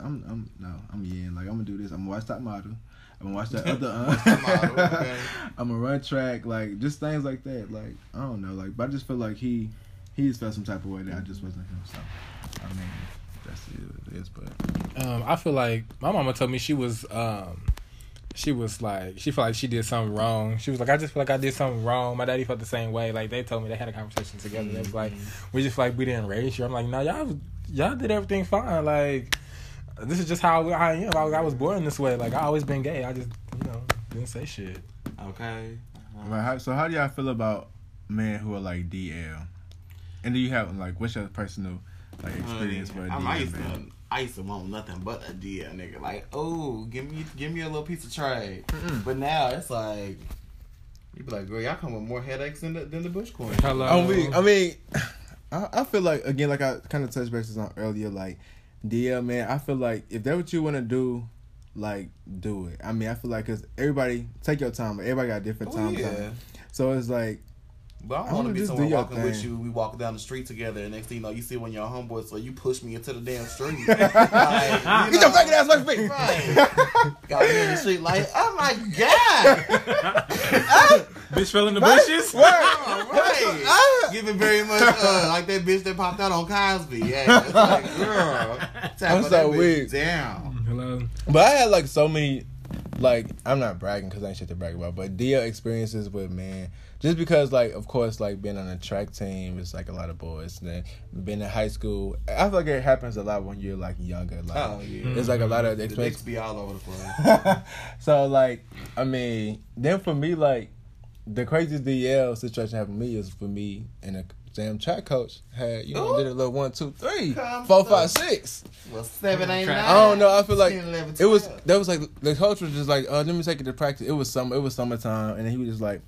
S2: I'm, I'm no, I'm yin. Like I'm gonna do this. I'm gonna watch Top Model. I'm gonna watch that other.
S3: Top Model, <laughs> okay.
S2: I'm gonna run track, like just things like that. Like I don't know, like but I just feel like he, he just felt some type of way that I just wasn't him. So I mean, that's it. It is, but
S1: Um, I feel like my mama told me she was um she was like, she felt like she did something wrong. She was like, I just feel like I did something wrong. My daddy felt the same way. Like they told me they had a conversation together. They was like, mm-hmm. we just feel like we didn't raise you. I'm like, no, y'all, y'all did everything fine. Like this is just how I am. I, I was born this way. Like I always been gay. I just, you know, didn't say shit.
S3: Okay.
S2: Like, how, so how do y'all feel about men who are like DL? And do you have like what's your personal like experience for a
S3: I,
S2: DL
S3: I used to,
S2: man?
S3: I used to want nothing but a deal, nigga. Like, oh, give me, give me a little piece of trade.
S2: Mm-mm.
S3: But now it's like, you be like, girl, y'all come with more headaches than the, than the Bush Queen.
S1: Hello.
S2: I mean, I mean, <sighs> I, I feel like again, like I kind of touched bases on earlier, like DL man. I feel like if that's what you want to do, like do it. I mean, I feel like because everybody take your time. Everybody got different
S3: Oh,
S2: time.
S3: yeah.
S2: frame. So it's like
S3: But I
S2: I
S3: don't want
S2: wanna
S3: be
S2: just
S3: someone
S2: do your
S3: walking with you. We walk down the street together, and next thing you know, you see one of your homeboys, so you push me into the damn street. <laughs> like, you
S2: get your
S3: know,
S2: fucking ass away from me.
S3: Right. Got me in the street like, oh my god. <laughs>
S1: bitch fell in the bushes.
S2: Word.
S3: All right. <laughs> Giving very much uh, like that bitch that popped out on Cosby. Yeah. It's like, girl.
S2: I'm so
S3: that bitch
S2: weak.
S3: Down.
S1: Hello.
S2: But I had like so many, like I'm not bragging because I ain't shit to brag about, but DL experiences with man. Just because, like, of course, like being on a track team, it's like a lot of boys. And then being in high school, I feel like it happens a lot when you're like younger. Like,
S3: Oh, yeah.
S2: it's like a lot of
S3: The
S2: experience.
S3: dicks be all over the place. <laughs>
S2: so like, I mean, then for me, like, the craziest DL situation happened to me is for me and a damn track coach had you know
S3: Ooh.
S2: did a little one two three
S3: Come
S2: four
S3: through. Well, seven, eight, nine.
S2: I don't know. I feel like
S3: 10, 11,
S2: it was that was like the coach was just like, uh, let me take you to practice. It was summer. It was summertime, and he was just like,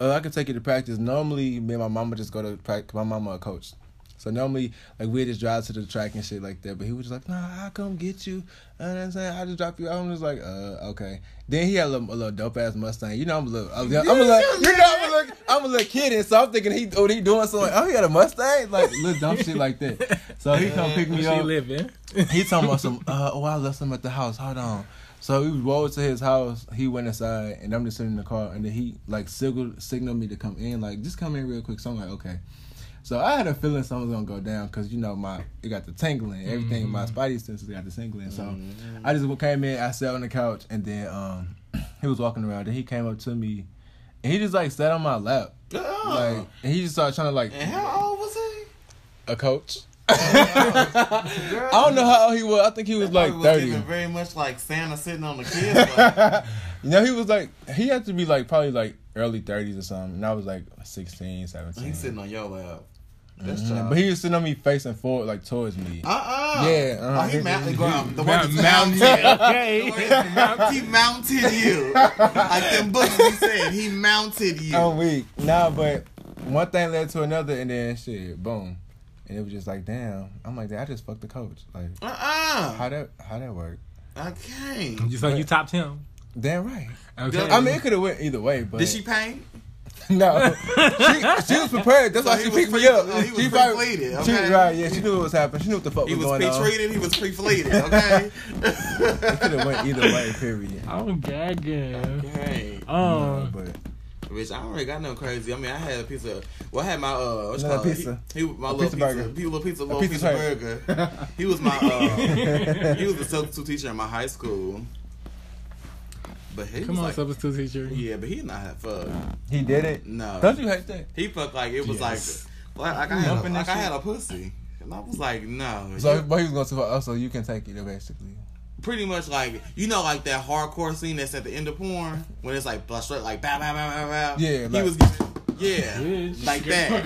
S2: uh, I could take you to practice. Normally, me and my mama just go to practice. My mama a coach. So normally, like we just drive to the track and shit like that. But he was just like, "Nah, I come get you." What I'm saying, I just drop you. I'm just like, "Uh, okay." Then he had a little, a little dope ass Mustang. You know, I'm a little, I'm I'm a little you know, I'm a little, I'm a little kid, and so I'm thinking he, oh, he doing something. Oh, he had a Mustang, like little dumb shit like that. So he come pick me up.
S1: living.
S2: He talking about some. Uh, oh, I left him at the house. Hold on. So we rolled to his house. He went inside, and I'm just sitting in the car. And then he like signaled signaled me to come in. Like just come in real quick. So I'm like, okay. So I had a feeling something was gonna go down because you know my it got the tingling, everything. My spidey senses got the tingling. So I just came in. I sat on the couch, and then um <clears throat> he was walking around. Then he came up to me, and he just like sat on my lap,
S3: Oh.
S2: like and he just started trying to like
S3: and how old was he?
S2: a coach. I don't know how old he was. I think he was like
S3: Probably
S2: thirty.
S3: giving very much like Santa sitting on the kids. Like, <laughs>
S2: you know, he was like, he had to be like probably like early 30s or something. And I was like 16, 17.
S3: he's sitting on your lap. That's
S2: Mhm. But he was sitting on me facing forward, like towards me.
S3: Uh uh
S2: Yeah, uh-huh.
S3: Oh, he mounted. <laughs>
S2: He-
S3: The one
S1: mountain.
S3: mounted. <laughs>
S1: Okay.
S3: He mounted you. Like them books be saying, he mounted you.
S2: I'm weak. Nah, but one thing led to another, and then shit, boom. And it was just like, damn. I'm like, damn, I just fucked the coach. Like,
S3: Uh uh
S2: how that how that work?
S3: I can't.
S1: Just like you topped him.
S2: Damn right.
S1: Okay.
S2: I mean, it could have went either way, but
S3: Did she paint? <laughs>
S2: No, <laughs> she, she was prepared. That's
S3: So
S2: why she
S3: was
S2: picked me up.
S3: oh, he was
S2: she probably-
S3: pre-fleeted,
S2: she- right? Yeah, she knew what was happening. She knew what the fuck
S3: He
S2: was,
S3: was
S2: going on.
S3: He was pre-treated. He was pre-fleeted. Okay. <laughs>
S2: It could have went either way. Period.
S1: I'm gagging.
S3: Okay.
S2: No,
S1: Um,
S2: but
S3: Bitch, I don't really got no crazy. I mean, I had a piece of. Well, I had my uh, what's called?
S2: pizza.
S3: He, he was my
S2: A
S3: little
S2: pizza
S3: pizza,
S2: burger.
S3: He, little pizza, little
S2: pizza
S3: pizza,
S2: burger.
S3: burger. He was my. Uh, he was a <laughs> substitute teacher in my high school. But he
S1: come
S3: was
S1: on,
S3: like,
S1: substitute teacher.
S3: yeah, but he did not have fun.
S2: he did it.
S3: No,
S2: Don't you hate that?
S3: he fucked like it was
S1: Yes.
S3: like, like, like I had, a, like I had a pussy, and I was like, no.
S2: So,
S3: You-
S2: but he was going to. Oh, so you can take it basically.
S3: Pretty much like you know like that hardcore scene that's at the end of porn when it's like blah, straight like bow bow bow bow bow.
S2: Yeah,
S3: he
S2: like-
S3: was giving yeah
S1: Bitch.
S3: like that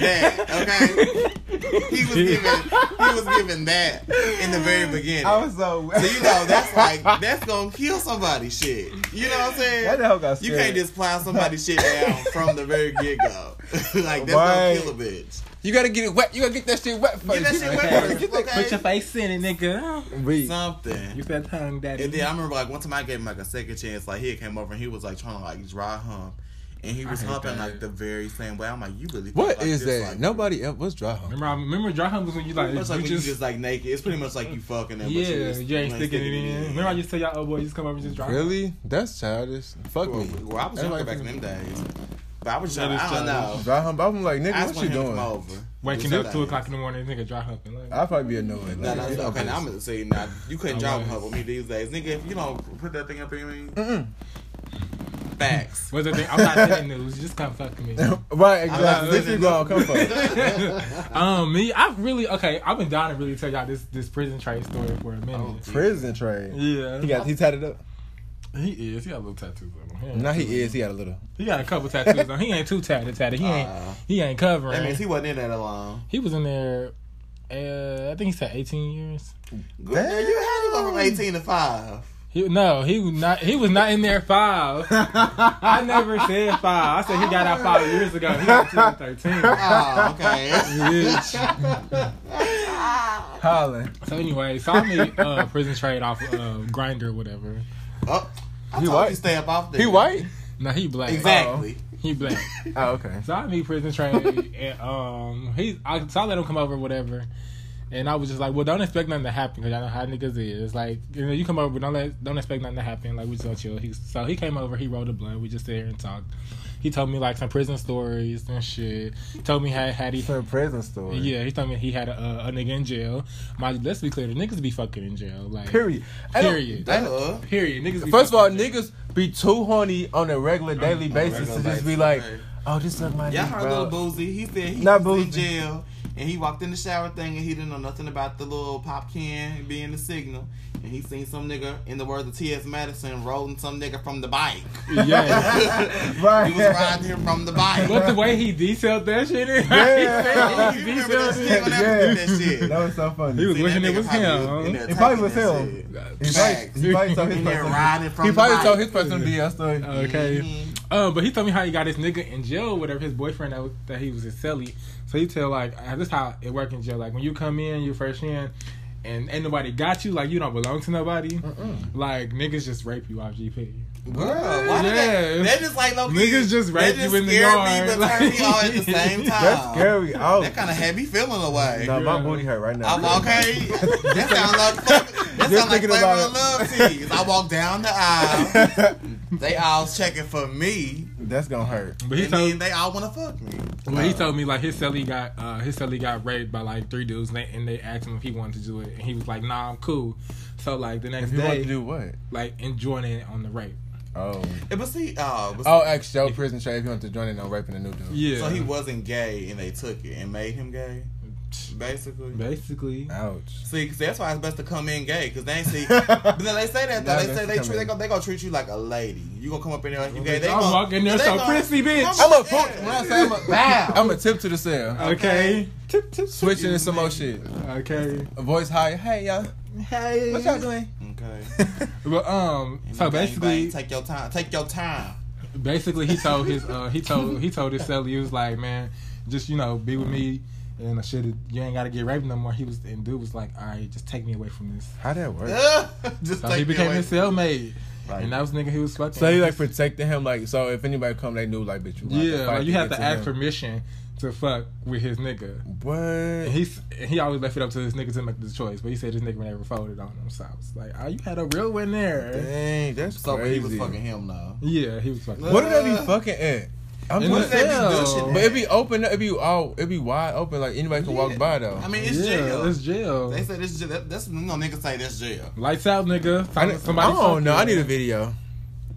S3: that okay. He was giving he was giving that in the very beginning.
S2: I was so.
S3: so you know that's like that's gonna kill somebody shit. You know what I'm saying?
S2: That hell got
S3: You can't just plow somebody shit down from the very get go. <laughs> like that's
S2: Right.
S3: gonna kill a bitch.
S2: You gotta get it wet. You gotta get that shit wet first.
S3: Get that shit wet <laughs> first. Okay?
S1: Put your face in it, nigga.
S2: Weak.
S3: Something.
S1: You that tongue, daddy.
S3: And then I remember like one time I gave him like a second chance. Like he came over and he was like trying to like dry hump, and he was humping
S1: that.
S3: like the very same way. I'm like, you really? think
S2: What
S3: like
S2: is
S3: this,
S2: that?
S3: Like,
S2: Nobody else. What's dry hump?
S1: remember, I remember dry hump was when you like,
S3: It's like
S1: you
S3: when
S1: just,
S3: you just like naked. It's pretty much like you fucking them.
S1: yeah,
S3: but you, just,
S1: you ain't sticking it in. Remember, I used to tell y'all, oh boy, just come over and just dry. hump?
S2: Really? That's childish. Fuck
S3: Well,
S2: me.
S3: well, I was
S2: Everybody
S3: younger back in them days. But I was
S1: That
S3: trying.
S1: is
S3: I don't know.
S2: Dry hump. I'm like, nigga, what you
S3: want him to
S2: doing?
S3: come over.
S1: Waking up two o'clock in the morning, nigga dry humping. Like,
S2: I'll probably be annoyed.
S3: Nah,
S2: Like,
S3: nah,
S2: you know,
S3: okay, now I'm gonna say now you couldn't drop
S1: right.
S3: her with me these days, nigga. If you don't put that thing up in me,
S2: Mm-mm.
S3: facts. <laughs>
S1: what's the thing? I'm not saying news. You just come fuck me. <laughs>
S2: right, exactly. This
S3: saying
S2: is gonna come from. <laughs>
S1: um, me, I've really okay. I've been dying to really tell y'all this this prison trade story for a minute.
S3: Oh,
S2: Prison trade.
S1: yeah,
S2: He got he tatted up.
S1: He is. He got a little tattoos on him. ain't
S2: No, he is. He got a little.
S1: He got a couple tattoos on. He ain't too tatted. Tatted. He ain't.
S3: Uh,
S1: He ain't covering.
S3: that means he wasn't in there that long.
S1: He was in there. Uh, I think he said 18 years.
S3: Good, man, you had to go from eighteen to five.
S1: He, no, he was not. He was not in there five. I never said five. I said he got out five years ago. He got two and thirteen. <laughs>
S3: Oh, okay.
S1: Bitch. <laughs>
S2: Holland.
S1: So anyway, so I made uh, prison trade off uh, grinder whatever.
S3: Oh, I
S2: He
S3: told
S2: white?
S3: you stay up off there.
S2: He white?
S1: No, he black.
S3: Exactly.
S1: He black. <laughs>
S2: Oh, okay.
S1: So I meet prison trade, and um, he, I, so I let him come over, whatever. And I was just like, well, don't expect nothing to happen because I know how niggas is. Like, you know, you come over, but don't let, don't expect nothing to happen. Like, we just gonna chill. He, so he came over, he rolled a blunt. We just sat here and talked. He told me like some prison stories and shit. He told me how had he.
S2: Some prison story.
S1: Yeah, he told me he had a, a nigga in jail. My, let's be clear, the niggas be fucking in jail. Like,
S2: Period. I don't-
S1: Period.
S2: I don't-
S3: Duh.
S1: period. Niggas. Be
S2: First of all,
S1: fucking in jail.
S2: niggas be too horny on a regular daily basis
S3: regular
S2: to just be like, oh, this is my
S3: Y'all
S2: dick,
S3: heard little Boozy. He said he
S2: Not
S3: was in jail and he walked in the shower thing and he didn't know nothing about the little pop can being the signal. And he seen some nigga, in the words of T.S. Madison, rolling some nigga from the bike.
S1: Yeah. <laughs>
S2: Right.
S3: He was riding him from the bike.
S1: but the way he detailed that shit, is
S2: Yeah.
S1: he
S3: You
S1: detailed
S3: that shit? I'll never forget that shit.
S2: That was so funny.
S1: He was
S3: See,
S1: wishing it was him.
S3: in there
S2: It probably was him. He probably, he probably told his person.
S3: riding from
S2: He probably
S3: bike.
S2: told his person to be a story.
S1: Okay.
S3: Mhm.
S1: Um, but he told me how he got his nigga in jail, whatever. His boyfriend that, was, that he was his celly. So he tell like uh, this how it work in jail. Like when you come in, you first in, and ain't nobody got you. Like you don't belong to nobody. Like niggas just rape you off GP.
S3: Girl, why did
S1: Yes.
S3: that? That just like low
S1: Niggas just rape
S3: that
S1: you in the
S3: scared
S1: yard.
S3: me, but turned me all at the <laughs> same time.
S2: That's scary. Oh,
S3: That kind of had me feeling away.
S2: no, my
S1: Yeah.
S2: booty hurt right now.
S3: I'm okay. <laughs> that sounds like <laughs> that
S2: Just
S3: sounds like
S2: thinking
S3: flavor
S2: about
S3: of
S2: it.
S3: love teas. I walk down the aisle. They all checking for me,
S2: That's gonna hurt.
S1: But he
S3: and
S1: told
S3: then they all want to fuck me.
S1: well, he told me like his celly got uh his celly got raped by like three dudes, and they, and they asked him if he wanted to do it, and he was like, Nah, I'm cool. So like the next
S2: If you want
S1: day,
S2: to do what?
S1: like enjoying it on the rape.
S2: Oh.
S3: Yeah, but see, uh, but
S2: Oh, ask Joe Prison show. if you want to join in on raping a new dude.
S1: Yeah.
S3: so he wasn't gay, and they took it and made him gay, basically.
S1: basically.
S2: Ouch.
S3: See, 'cause that's why it's best to come in gay, because they ain't see. <laughs> But then they say that though.
S2: Nah,
S3: They say they treat they
S2: in.
S3: gonna they gonna treat you like a lady. You gonna come up in there like you gay. They
S1: I'm
S3: gonna,
S1: walking there
S3: they
S1: so
S3: gonna-
S1: prissy, bitch.
S2: I'm a
S3: Yeah.
S2: when I say I'm a <laughs>
S3: Bow.
S2: I'm a tip to the cell.
S1: Okay. Tip, tip,
S2: Switching to some more shit.
S1: Okay.
S2: A voice high. Hey y'all.
S1: Hey.
S2: What y'all doing?
S3: Okay. <laughs>
S1: But um,
S3: And
S1: so basically,
S3: bang, take your time. Take your time.
S1: basically he told his <laughs> uh he told he told his celly he was like, man, just you know be with me and I should you ain't got to get raped no more. He was and dude was like, all right, just take me away from this.
S2: How that work? <laughs>
S3: Just
S1: So
S3: take
S1: he
S3: me
S1: became
S3: away
S1: his cellmate,
S2: Right.
S1: and that was the nigga he was fucking.
S2: So he like protecting him, like so. If anybody come, they knew like, bitch, you. have to
S1: yeah, like you have
S2: get
S1: to ask
S2: him.
S1: permission to fuck with his nigga.
S2: What?
S1: And he's and he always left it up to his nigga to make the choice, but he said his nigga never folded on him. So I was like, oh, you had a real one there.
S2: Dang, that's
S3: So
S2: crazy.
S3: he was fucking him now.
S1: Yeah, he was fucking.
S2: What did they be uh, fucking at? I'm
S1: In
S2: just saying, but it be open. Up It be all. It be wide open. Like anybody can walk by though.
S3: I mean, it's
S1: yeah,
S3: jail.
S1: it's jail.
S3: they said this jail. That, that's you know niggas say that's jail.
S1: Lights out, nigga.
S2: I,
S1: Somebody, somebody
S2: I don't know. I need a video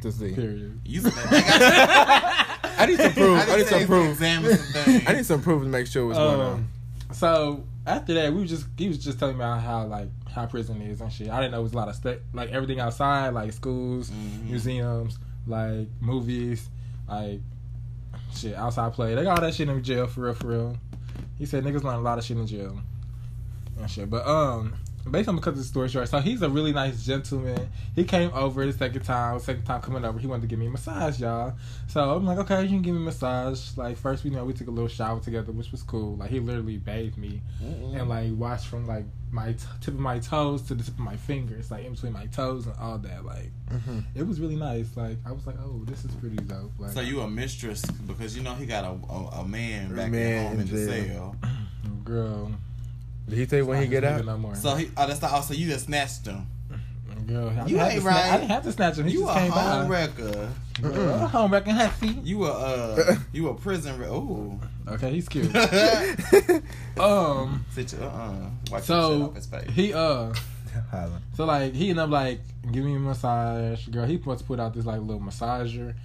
S2: to see.
S1: Period.
S3: You said that. <laughs>
S2: I need some proof. I,
S3: I
S2: need some
S3: said
S2: proof.
S3: examine some things.
S2: I need some proof to make sure what's going on.
S1: Um, so after that, we was just he was just telling me about how like how prison is and shit. I didn't know it was a lot of stuff like everything outside, like schools,
S3: Mhm.
S1: museums, like movies, like shit outside play. They got all that shit in jail for real, for real. He said niggas learn a lot of shit in jail and shit. But um, based on because the story short, so he's a really nice gentleman. He came over the second time, second time coming over, he wanted to give me a massage, y'all. So I'm like, okay, you can give me a massage. Like first, we know we took a little shower together, which was cool. Like he literally bathed me and like washed from like my t- tip of my toes to the tip of my fingers, like in between my toes and all that. Like
S2: Mhm.
S1: it was really nice. Like I was like, oh, this is pretty dope. Like,
S3: So you a mistress because you know he got a a, a man back
S2: Man
S3: at home in
S2: in
S3: the
S2: jail.
S3: cell.
S1: girl.
S2: Did he tell you when he get out?
S1: No more.
S3: So he oh that's not, oh so you just snatched him.
S1: Girl, I
S3: You
S1: didn't
S3: ain't
S1: to sna-
S3: right.
S1: I didn't have to snatch him. He
S3: You a
S1: just came
S3: home
S1: by.
S3: wrecker.
S1: Girl, home wrecking hussy.
S3: You a uh, <laughs> you a prison. Re- Ooh.
S1: Okay, he's cute. <laughs>
S3: Sit
S1: um,
S3: your, uh-uh. Wipe your shit
S1: so
S3: his face.
S1: he uh, <laughs> so like he ended up like giving me a massage. Girl, he must put out this like little massager,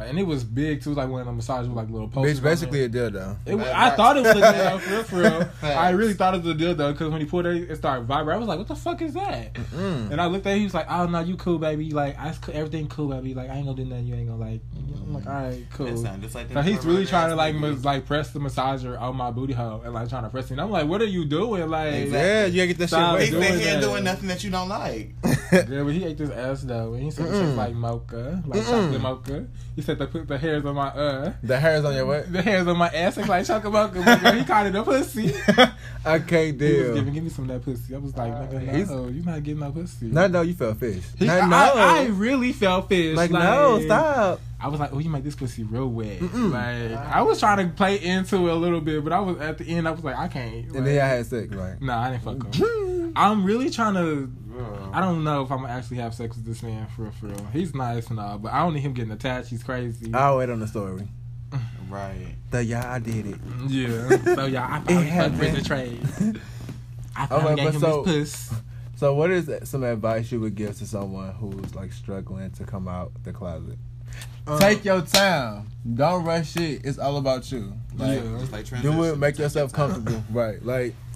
S1: and it was big too. Like one of the massages with like little posters.
S2: Bitch, basically a dildo.
S1: It, was- I thought it was a <laughs> dildo for real, for real. I really thought it was a dildo because when he put it, it started vibrating. I was like, "What the fuck is that?"
S2: Mm.
S1: And I looked at him. He was like, "Oh no, you cool, baby. Like I, everything cool, baby. Like I ain't gonna do nothing. You ain't gonna like." I'm like, "All right, cool."
S3: sound just like
S1: So he's really trying to like mas- like press the massager on my booty hole and like trying to press it. And I'm like, "What are you doing?" Like,
S3: Exactly.
S2: Yeah, you gotta get that shit
S3: He
S1: doing
S2: wet.
S3: think he ain't
S1: that.
S3: doing nothing that you don't like. <laughs>
S1: yeah, but he ate this ass though, and he said it like mocha, like
S2: Mm-mm.
S1: chocolate mocha. He said they put the hairs on my uh,
S2: The hairs on your what?
S1: the hairs on my ass taste like. But girl, he called it a pussy. <laughs>
S2: okay, can't
S1: He was
S2: deal.
S1: giving, give me some of that pussy. I was like, nigga,
S2: He's-
S1: no, you not getting no pussy.
S2: No, no, you felt fish.
S1: He,
S2: no,
S1: I,
S2: no.
S1: I, I really felt fish.
S2: like, no, stop.
S1: I was like, oh, you make this pussy real wet.
S2: Mm-mm.
S1: Like, I was trying to play into it a little bit, but I was at the end. I was like, I can't.
S2: And then I had sex, right?
S1: Nah, I didn't fuck him. <laughs> I'm really trying to. I don't know if I'm gonna actually have sex with this man for real, for real. He's nice and all, but I don't need him getting attached. He's crazy.
S2: I'll wait on the story. <laughs>
S3: Right.
S2: The yeah, I did it.
S1: yeah. <laughs> So yeah, I
S2: It
S1: probably fucked
S2: happened.
S1: prison trade. <laughs> I finally
S2: but
S1: gave him
S2: so-
S1: this puss.
S2: So, what is some advice you would give to someone who's like struggling to come out the closet?
S1: Um,
S2: Take your time. Don't rush it. It's all about you. Like,
S1: Yeah.
S3: Just like
S2: do it. Make yourself comfortable. <laughs> right. Like. <laughs>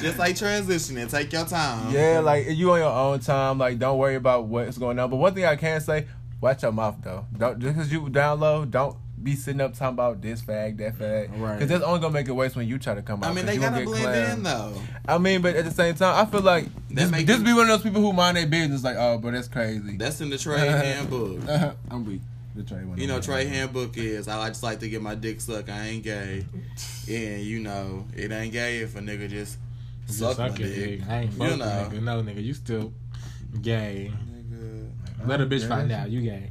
S3: Just like transitioning. Take your time.
S2: Yeah, like you on your own time. Like, don't worry about what's going on. But one thing I can say, watch your mouth though. Don't just because you down low, don't be sitting up talking about this fag, that fag.
S1: Right.
S2: Because that's only gonna make it worse when you try to come out.
S3: I mean, they gotta blend
S2: clowned.
S3: in though.
S2: I mean, but at the same time, I feel like
S3: this,
S2: just,
S3: make
S2: be one of those people who mind their business. Like, oh, but that's crazy.
S3: That's in the trade <laughs> handbook. <laughs>
S2: I'm weak. The trade one.
S3: You know, trade handbook is I just like to get my dick sucked. I ain't gay, and you know it ain't gay if a nigga just
S1: Just
S3: suck my
S1: your
S3: dick.
S1: dick. I ain't
S3: You
S1: fucking
S3: know.
S1: nigga. No, nigga, you still gay.
S3: Nigga.
S1: Let a bitch
S2: Yeah,
S1: find out you gay.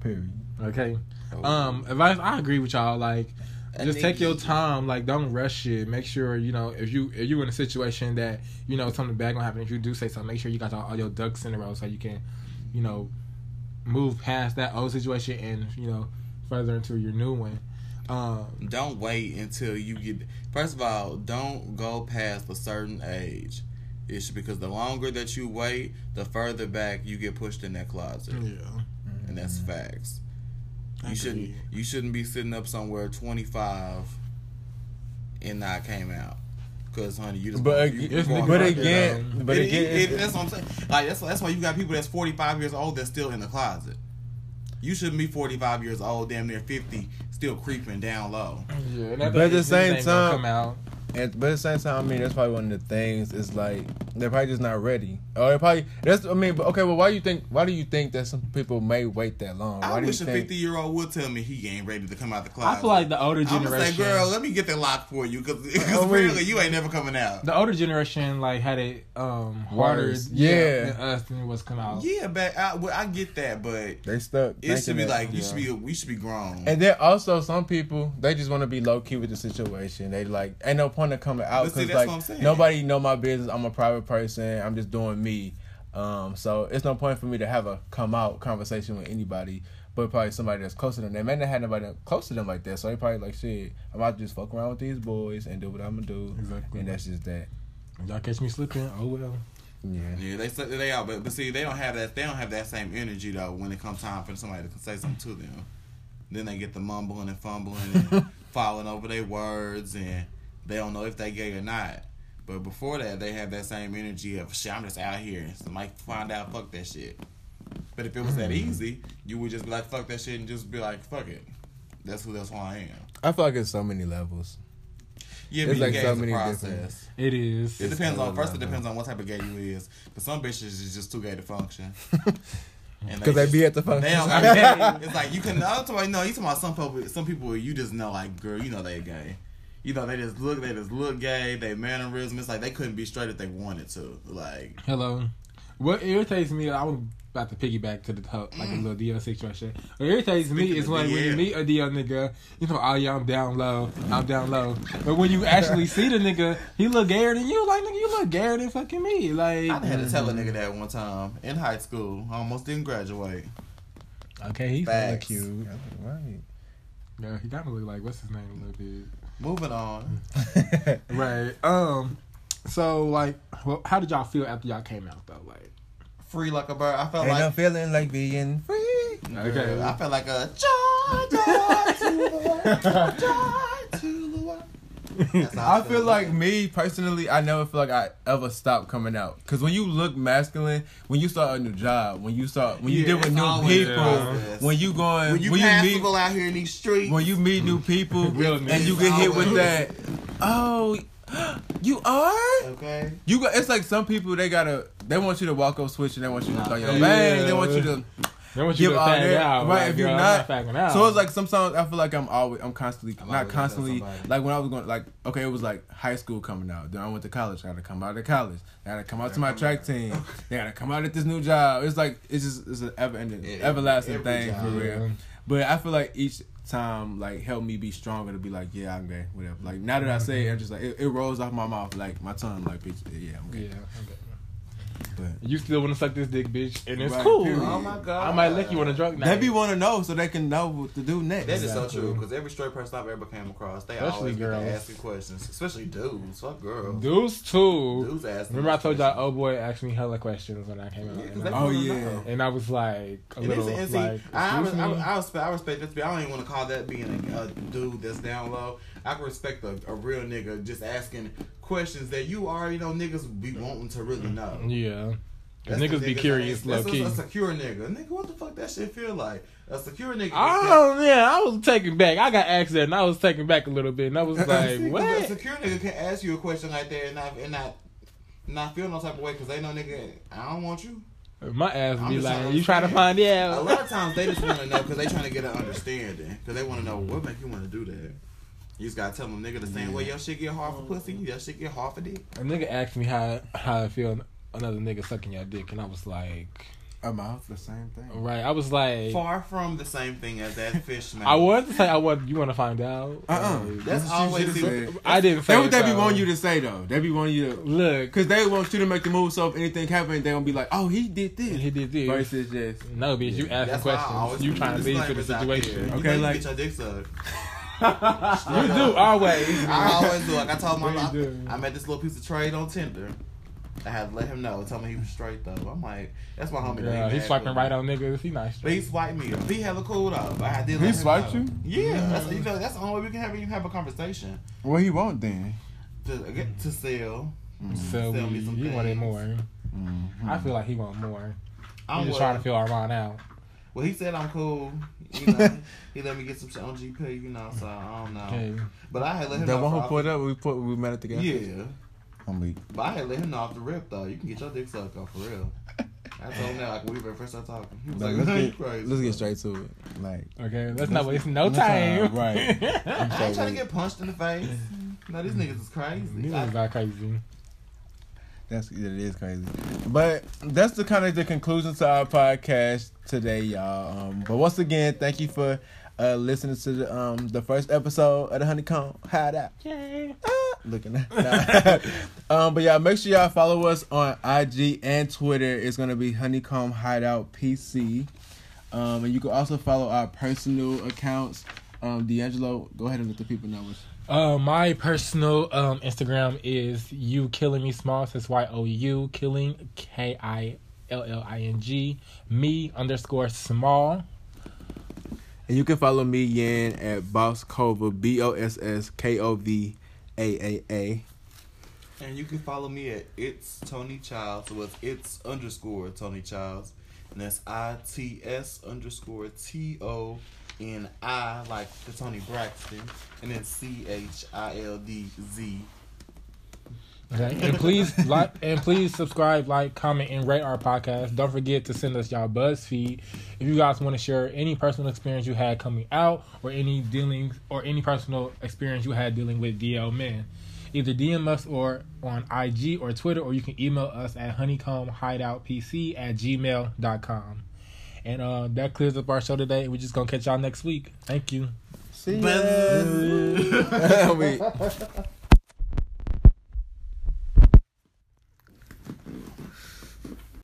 S2: Period.
S1: Okay.
S3: Oh.
S1: Um, advice. I agree with y'all. Like,
S3: A
S1: just take your time. Like, don't rush it. Make sure you know if you if you in a situation that you know something bad gonna happen. If you do say something, make sure you got all, all your ducks in a row so you can, you know, move past that old situation and you know further into your new one. Um,
S3: Don't wait until you get. First of all, don't go past a certain age. It's because the longer that you wait, the further back you get pushed in that closet,
S1: yeah.
S3: and that's facts.
S1: I
S3: You shouldn't.
S1: agree.
S3: You shouldn't be sitting up somewhere twenty five, and not came out. Cause honey, you just.
S2: But
S3: you- you going
S2: but again,
S3: it
S2: but
S3: It-
S2: again,
S3: it- it- that's what I'm saying. Like that's that's why you got people that's forty five years old that's still in the closet. You shouldn't be forty five years old, damn near fifty, still creeping down low.
S1: Yeah,
S2: But at the
S1: niggas
S2: same time-
S1: come out.
S2: And but at the same time, I mean, that's probably one of the things. Is like they're probably just not ready, or they probably that's. I mean, but okay, well, why do you think? Why do you think that some people may wait that long? Why
S3: I
S2: do
S3: wish
S2: you
S3: a fifty year old would tell me he ain't ready to come out the closet.
S1: I feel like the older
S3: I'm gonna
S1: generation.
S3: say, girl, let me get that lock for you, because
S2: Oh, <laughs>
S3: apparently you ain't never coming out.
S1: the older generation like had it um harder yeah,
S2: Yeah.
S1: than us than what's come out.
S3: Yeah, but I, well, I get that, but
S2: They stuck.
S3: it should be
S2: that-
S3: like you
S1: yeah.
S3: should be we should be grown.
S2: And then also some people they just want to be low key with the situation. They like ain't no point of coming out because like
S3: what I'm
S2: nobody know my business. I'm a private person. I'm just doing me. Um, so it's no point for me to have a come out conversation with anybody, but probably somebody that's closer to them. They may not have nobody close to them like that. So they probably like shit. I'm about to just fuck around with these boys and do what I'm gonna do,
S1: Exactly.
S2: and that's just that.
S1: Y'all catch me slipping? Oh well.
S2: Yeah.
S3: Yeah, they say they are, but but see, they don't have that. They don't have that same energy though when it comes time for somebody to say something to them. Then they get the mumbling and fumbling and <laughs> falling over their words, and they don't know if they gay or not. But before that, they have that same energy of shit. I'm just out here. Somebody find out, fuck that shit. But if it was that hmm. easy, you would just be like, fuck that shit, and just be like, fuck it. That's who. That's who I am.
S2: I feel like it's so many levels.
S3: Yeah,
S2: it's
S3: but
S2: like
S3: gay
S2: so
S3: is a
S2: many
S3: process.
S2: different-
S1: It is.
S3: It depends on first. It depends on what type of gay you is. But some bitches is just too gay to function. <laughs>
S2: Because they
S3: just-
S2: be at the
S3: They
S2: function.
S3: don't. I mean, <laughs> it's like you can. I'm talking. No, you talking about some people. Some people you just know, like girl, you know they gay. You know they just look. They just look gay. They mannerism. It's like they couldn't be straight if they wanted to. Like
S1: Hello. What irritates me, I was about to piggyback to the top, like a mm. little DL situation. What irritates me is when, when you meet a DL nigga, you know, oh yeah, I'm down low, I'm down low. But when you actually <laughs> see the nigga, he look gayer than you. Like nigga, you look gayer than fucking me. Like
S3: I had to tell a nigga that one time in high school. I almost didn't graduate.
S1: okay, he's
S3: Facts.
S1: cute.
S2: Right.
S1: Yeah, he kind of look like what's his name a little bit.
S3: Moving on. <laughs>
S1: Right. Um. So like, well, how did y'all feel after y'all came out though? Like,
S3: Free like a bird. I felt
S2: Ain't
S3: like
S2: no feeling like being free.
S1: okay.
S3: I felt like a joy, joy <laughs> to the world, joy to the world. That's how
S2: I feel like me personally, I never feel like I ever stopped coming out. Cause when you look masculine, when you start a new job, when you start, when you
S3: Yeah,
S2: deal with new people,
S3: process.
S2: when you going,
S3: when you
S2: when you meet,
S3: people out here in these streets.
S2: when you meet new people, <laughs>
S1: Real
S2: and you get hit with that. Oh, <gasps> you are.
S3: okay.
S2: You got. It's like some people they gotta. They want you to walk up switch and they want you to throw your
S1: Yeah.
S2: bang. They want you to
S1: They want you
S2: give
S1: to
S2: all
S1: fag out,
S2: Right,
S1: like,
S2: if you're
S1: girl, I'm
S2: not-
S1: fagging out.
S2: So it's like sometimes I feel like I'm always I'm constantly
S3: I'm
S2: not constantly like when I was going like okay it was like high school coming out then I went to college I gotta come out of college I gotta come out to my track team they gotta come out at this new job it's like it's just it's an ever ending
S3: Yeah,
S2: everlasting
S3: every
S2: thing
S3: job.
S2: for real
S1: Yeah.
S2: but I feel like each time like helped me be stronger to be like yeah I'm gay whatever like now that I say it I'm just like it, it rolls off my mouth like my tongue like bitch yeah I'm
S1: yeah.
S2: gay
S1: Okay.
S2: But
S1: You still want to suck this dick, bitch, and it's
S2: Right,
S1: cool.
S2: period.
S3: Oh my god.
S1: I might lick you on a drunk night.
S2: they be want to know so they can know what to do next
S3: That is
S1: Exactly.
S3: so true because every straight person I've ever came across, they
S1: Especially
S3: always get to
S1: girls.
S3: asking questions, especially dudes. Fuck girls.
S1: Dudes too.
S3: Dudes asking.
S1: Remember I told y'all,
S3: questions.
S1: oh boy asked me hella questions when I came out,
S3: Yeah, 'cause
S1: and, I,
S2: Oh, yeah.
S3: know.
S1: and I was like a
S3: And
S1: little
S3: it's- and see,
S1: like,
S3: I, I, I,
S1: me?
S3: I respect, I respect this, but I don't even want to call that being a, a dude that's down low. I can respect a, a real nigga just asking questions that you already know niggas be wanting to really know.
S1: yeah.
S3: That's
S1: niggas be curious, low key.
S3: A, secure nigga. Nigga, what the fuck that shit feel like? A secure nigga.
S1: Oh yeah, I was taken back. I got asked that, and I was taken back a little bit, and I was <laughs> like,
S3: what? A secure nigga can ask you a question like that and not and not not feel no type of way because they know nigga, I don't want you.
S1: My ass
S3: I'm
S1: be like,
S3: trying
S1: "You trying to
S3: find
S1: find
S3: A lot of times they just want to know because they trying to get an understanding because they want to know what make you want to do that. You just gotta tell them nigga the same way your shit get hard for mm-hmm. pussy, your shit get hard for dick.
S1: A nigga asked me how how I feel another nigga sucking your dick, and I was like, oh,
S2: a mouth the same thing
S1: "Right." I was like,
S3: Far from the same thing as that <laughs> fish man.
S1: I wanted to say, "I want you want to find out."
S2: Uh-uh.
S1: Like,
S3: That's
S2: That's what you
S3: always
S2: should've
S3: the-
S2: said.
S1: I didn't say
S2: That's what they
S1: it,
S2: be
S1: though.
S2: wanting you to say though. They be wanting you to,
S1: Look,
S2: cause they want you to make the move. So if anything happens, they gonna be like, "Oh, he did this."
S1: he did this.
S2: Versus just,
S1: No, bitch, you asking
S3: That's
S1: questions. You
S3: put
S1: trying to lead to the
S3: disclaimers out there.
S1: situation.
S2: Okay,
S3: you
S2: like-
S3: get your dick sucked.
S1: You do always.
S3: I always do. Like I told my,
S1: You
S3: I. I met this little piece of trade on Tinder. I had to let him know. Tell me he was straight though. I'm like, that's my homie.
S1: Yeah,
S3: He
S1: he's swiping right on niggas. He nice.
S3: But he swiped me. up. He hella cool though. But I did.
S2: He
S3: let
S2: swiped you?
S3: Yeah, that's you know that's the only way we can have even have a conversation
S2: Well, he want then?
S3: to get to sell.
S1: So
S3: Sell me some
S1: he wanted more.
S2: Mm-hmm.
S1: I feel like he want more.
S3: I'm
S1: He's just trying to feel Armand out.
S3: Well, he said I'm cool. You know, <laughs> he let me get some shit on GP. You know, so I don't know.
S1: Hey,
S3: But I had let him
S2: That
S3: know.
S2: one who
S3: off-
S2: put up, we put, we met it together.
S3: Yeah.
S2: I'm weak.
S3: But I had let him know off the rip though. You can get your dick sucked off for real. I told him that like when we first started talking. He was
S2: Like,
S3: like,
S2: let's, get,
S3: crazy."
S2: let's get straight to it. Like,
S1: okay, let's not waste no
S2: no
S1: time.
S2: time, right. I'm <laughs>
S3: I ain't trying to get punched in the face. No, these niggas is crazy.
S1: These niggas are crazy.
S2: That's it is crazy, but that's the kind of the conclusion to our podcast today, y'all. Um, but once again, thank you for uh, listening to the um the first episode of the Honeycomb Hideout.
S1: Yay.
S2: Ah, looking at <laughs> um, but y'all make sure y'all follow us on IG and Twitter. It's gonna be Honeycomb Hideout PC. Um, and you can also follow our personal accounts. Um, D'Angelo, go ahead and let the people know what's
S1: Uh, my personal um Instagram is you killing me small. So it's Y O U killing K I L L I N G me underscore small.
S2: And you can follow me Yan at Boss Cova B O S S K O V A A A.
S3: And you can follow me at it's Toni Childz. So it's it's underscore Toni Childz. And that's I T S underscore T O N I like the Toni Braxton. And then C H I L D Z.
S1: Okay, and please <laughs> like and please subscribe, like, comment, and rate our podcast. Don't forget to send us y'all BuzzFeed if you guys want to share any personal experience you had coming out, or any dealings, or any personal experience you had dealing with DL men. Either DM us or on IG or Twitter, or you can email us at honeycombhideoutpc at gmail.com. And uh, that clears up our show today. We're just going to catch y'all next week. Thank you.
S2: See
S3: Buzz.
S2: ya. <laughs> <laughs> We-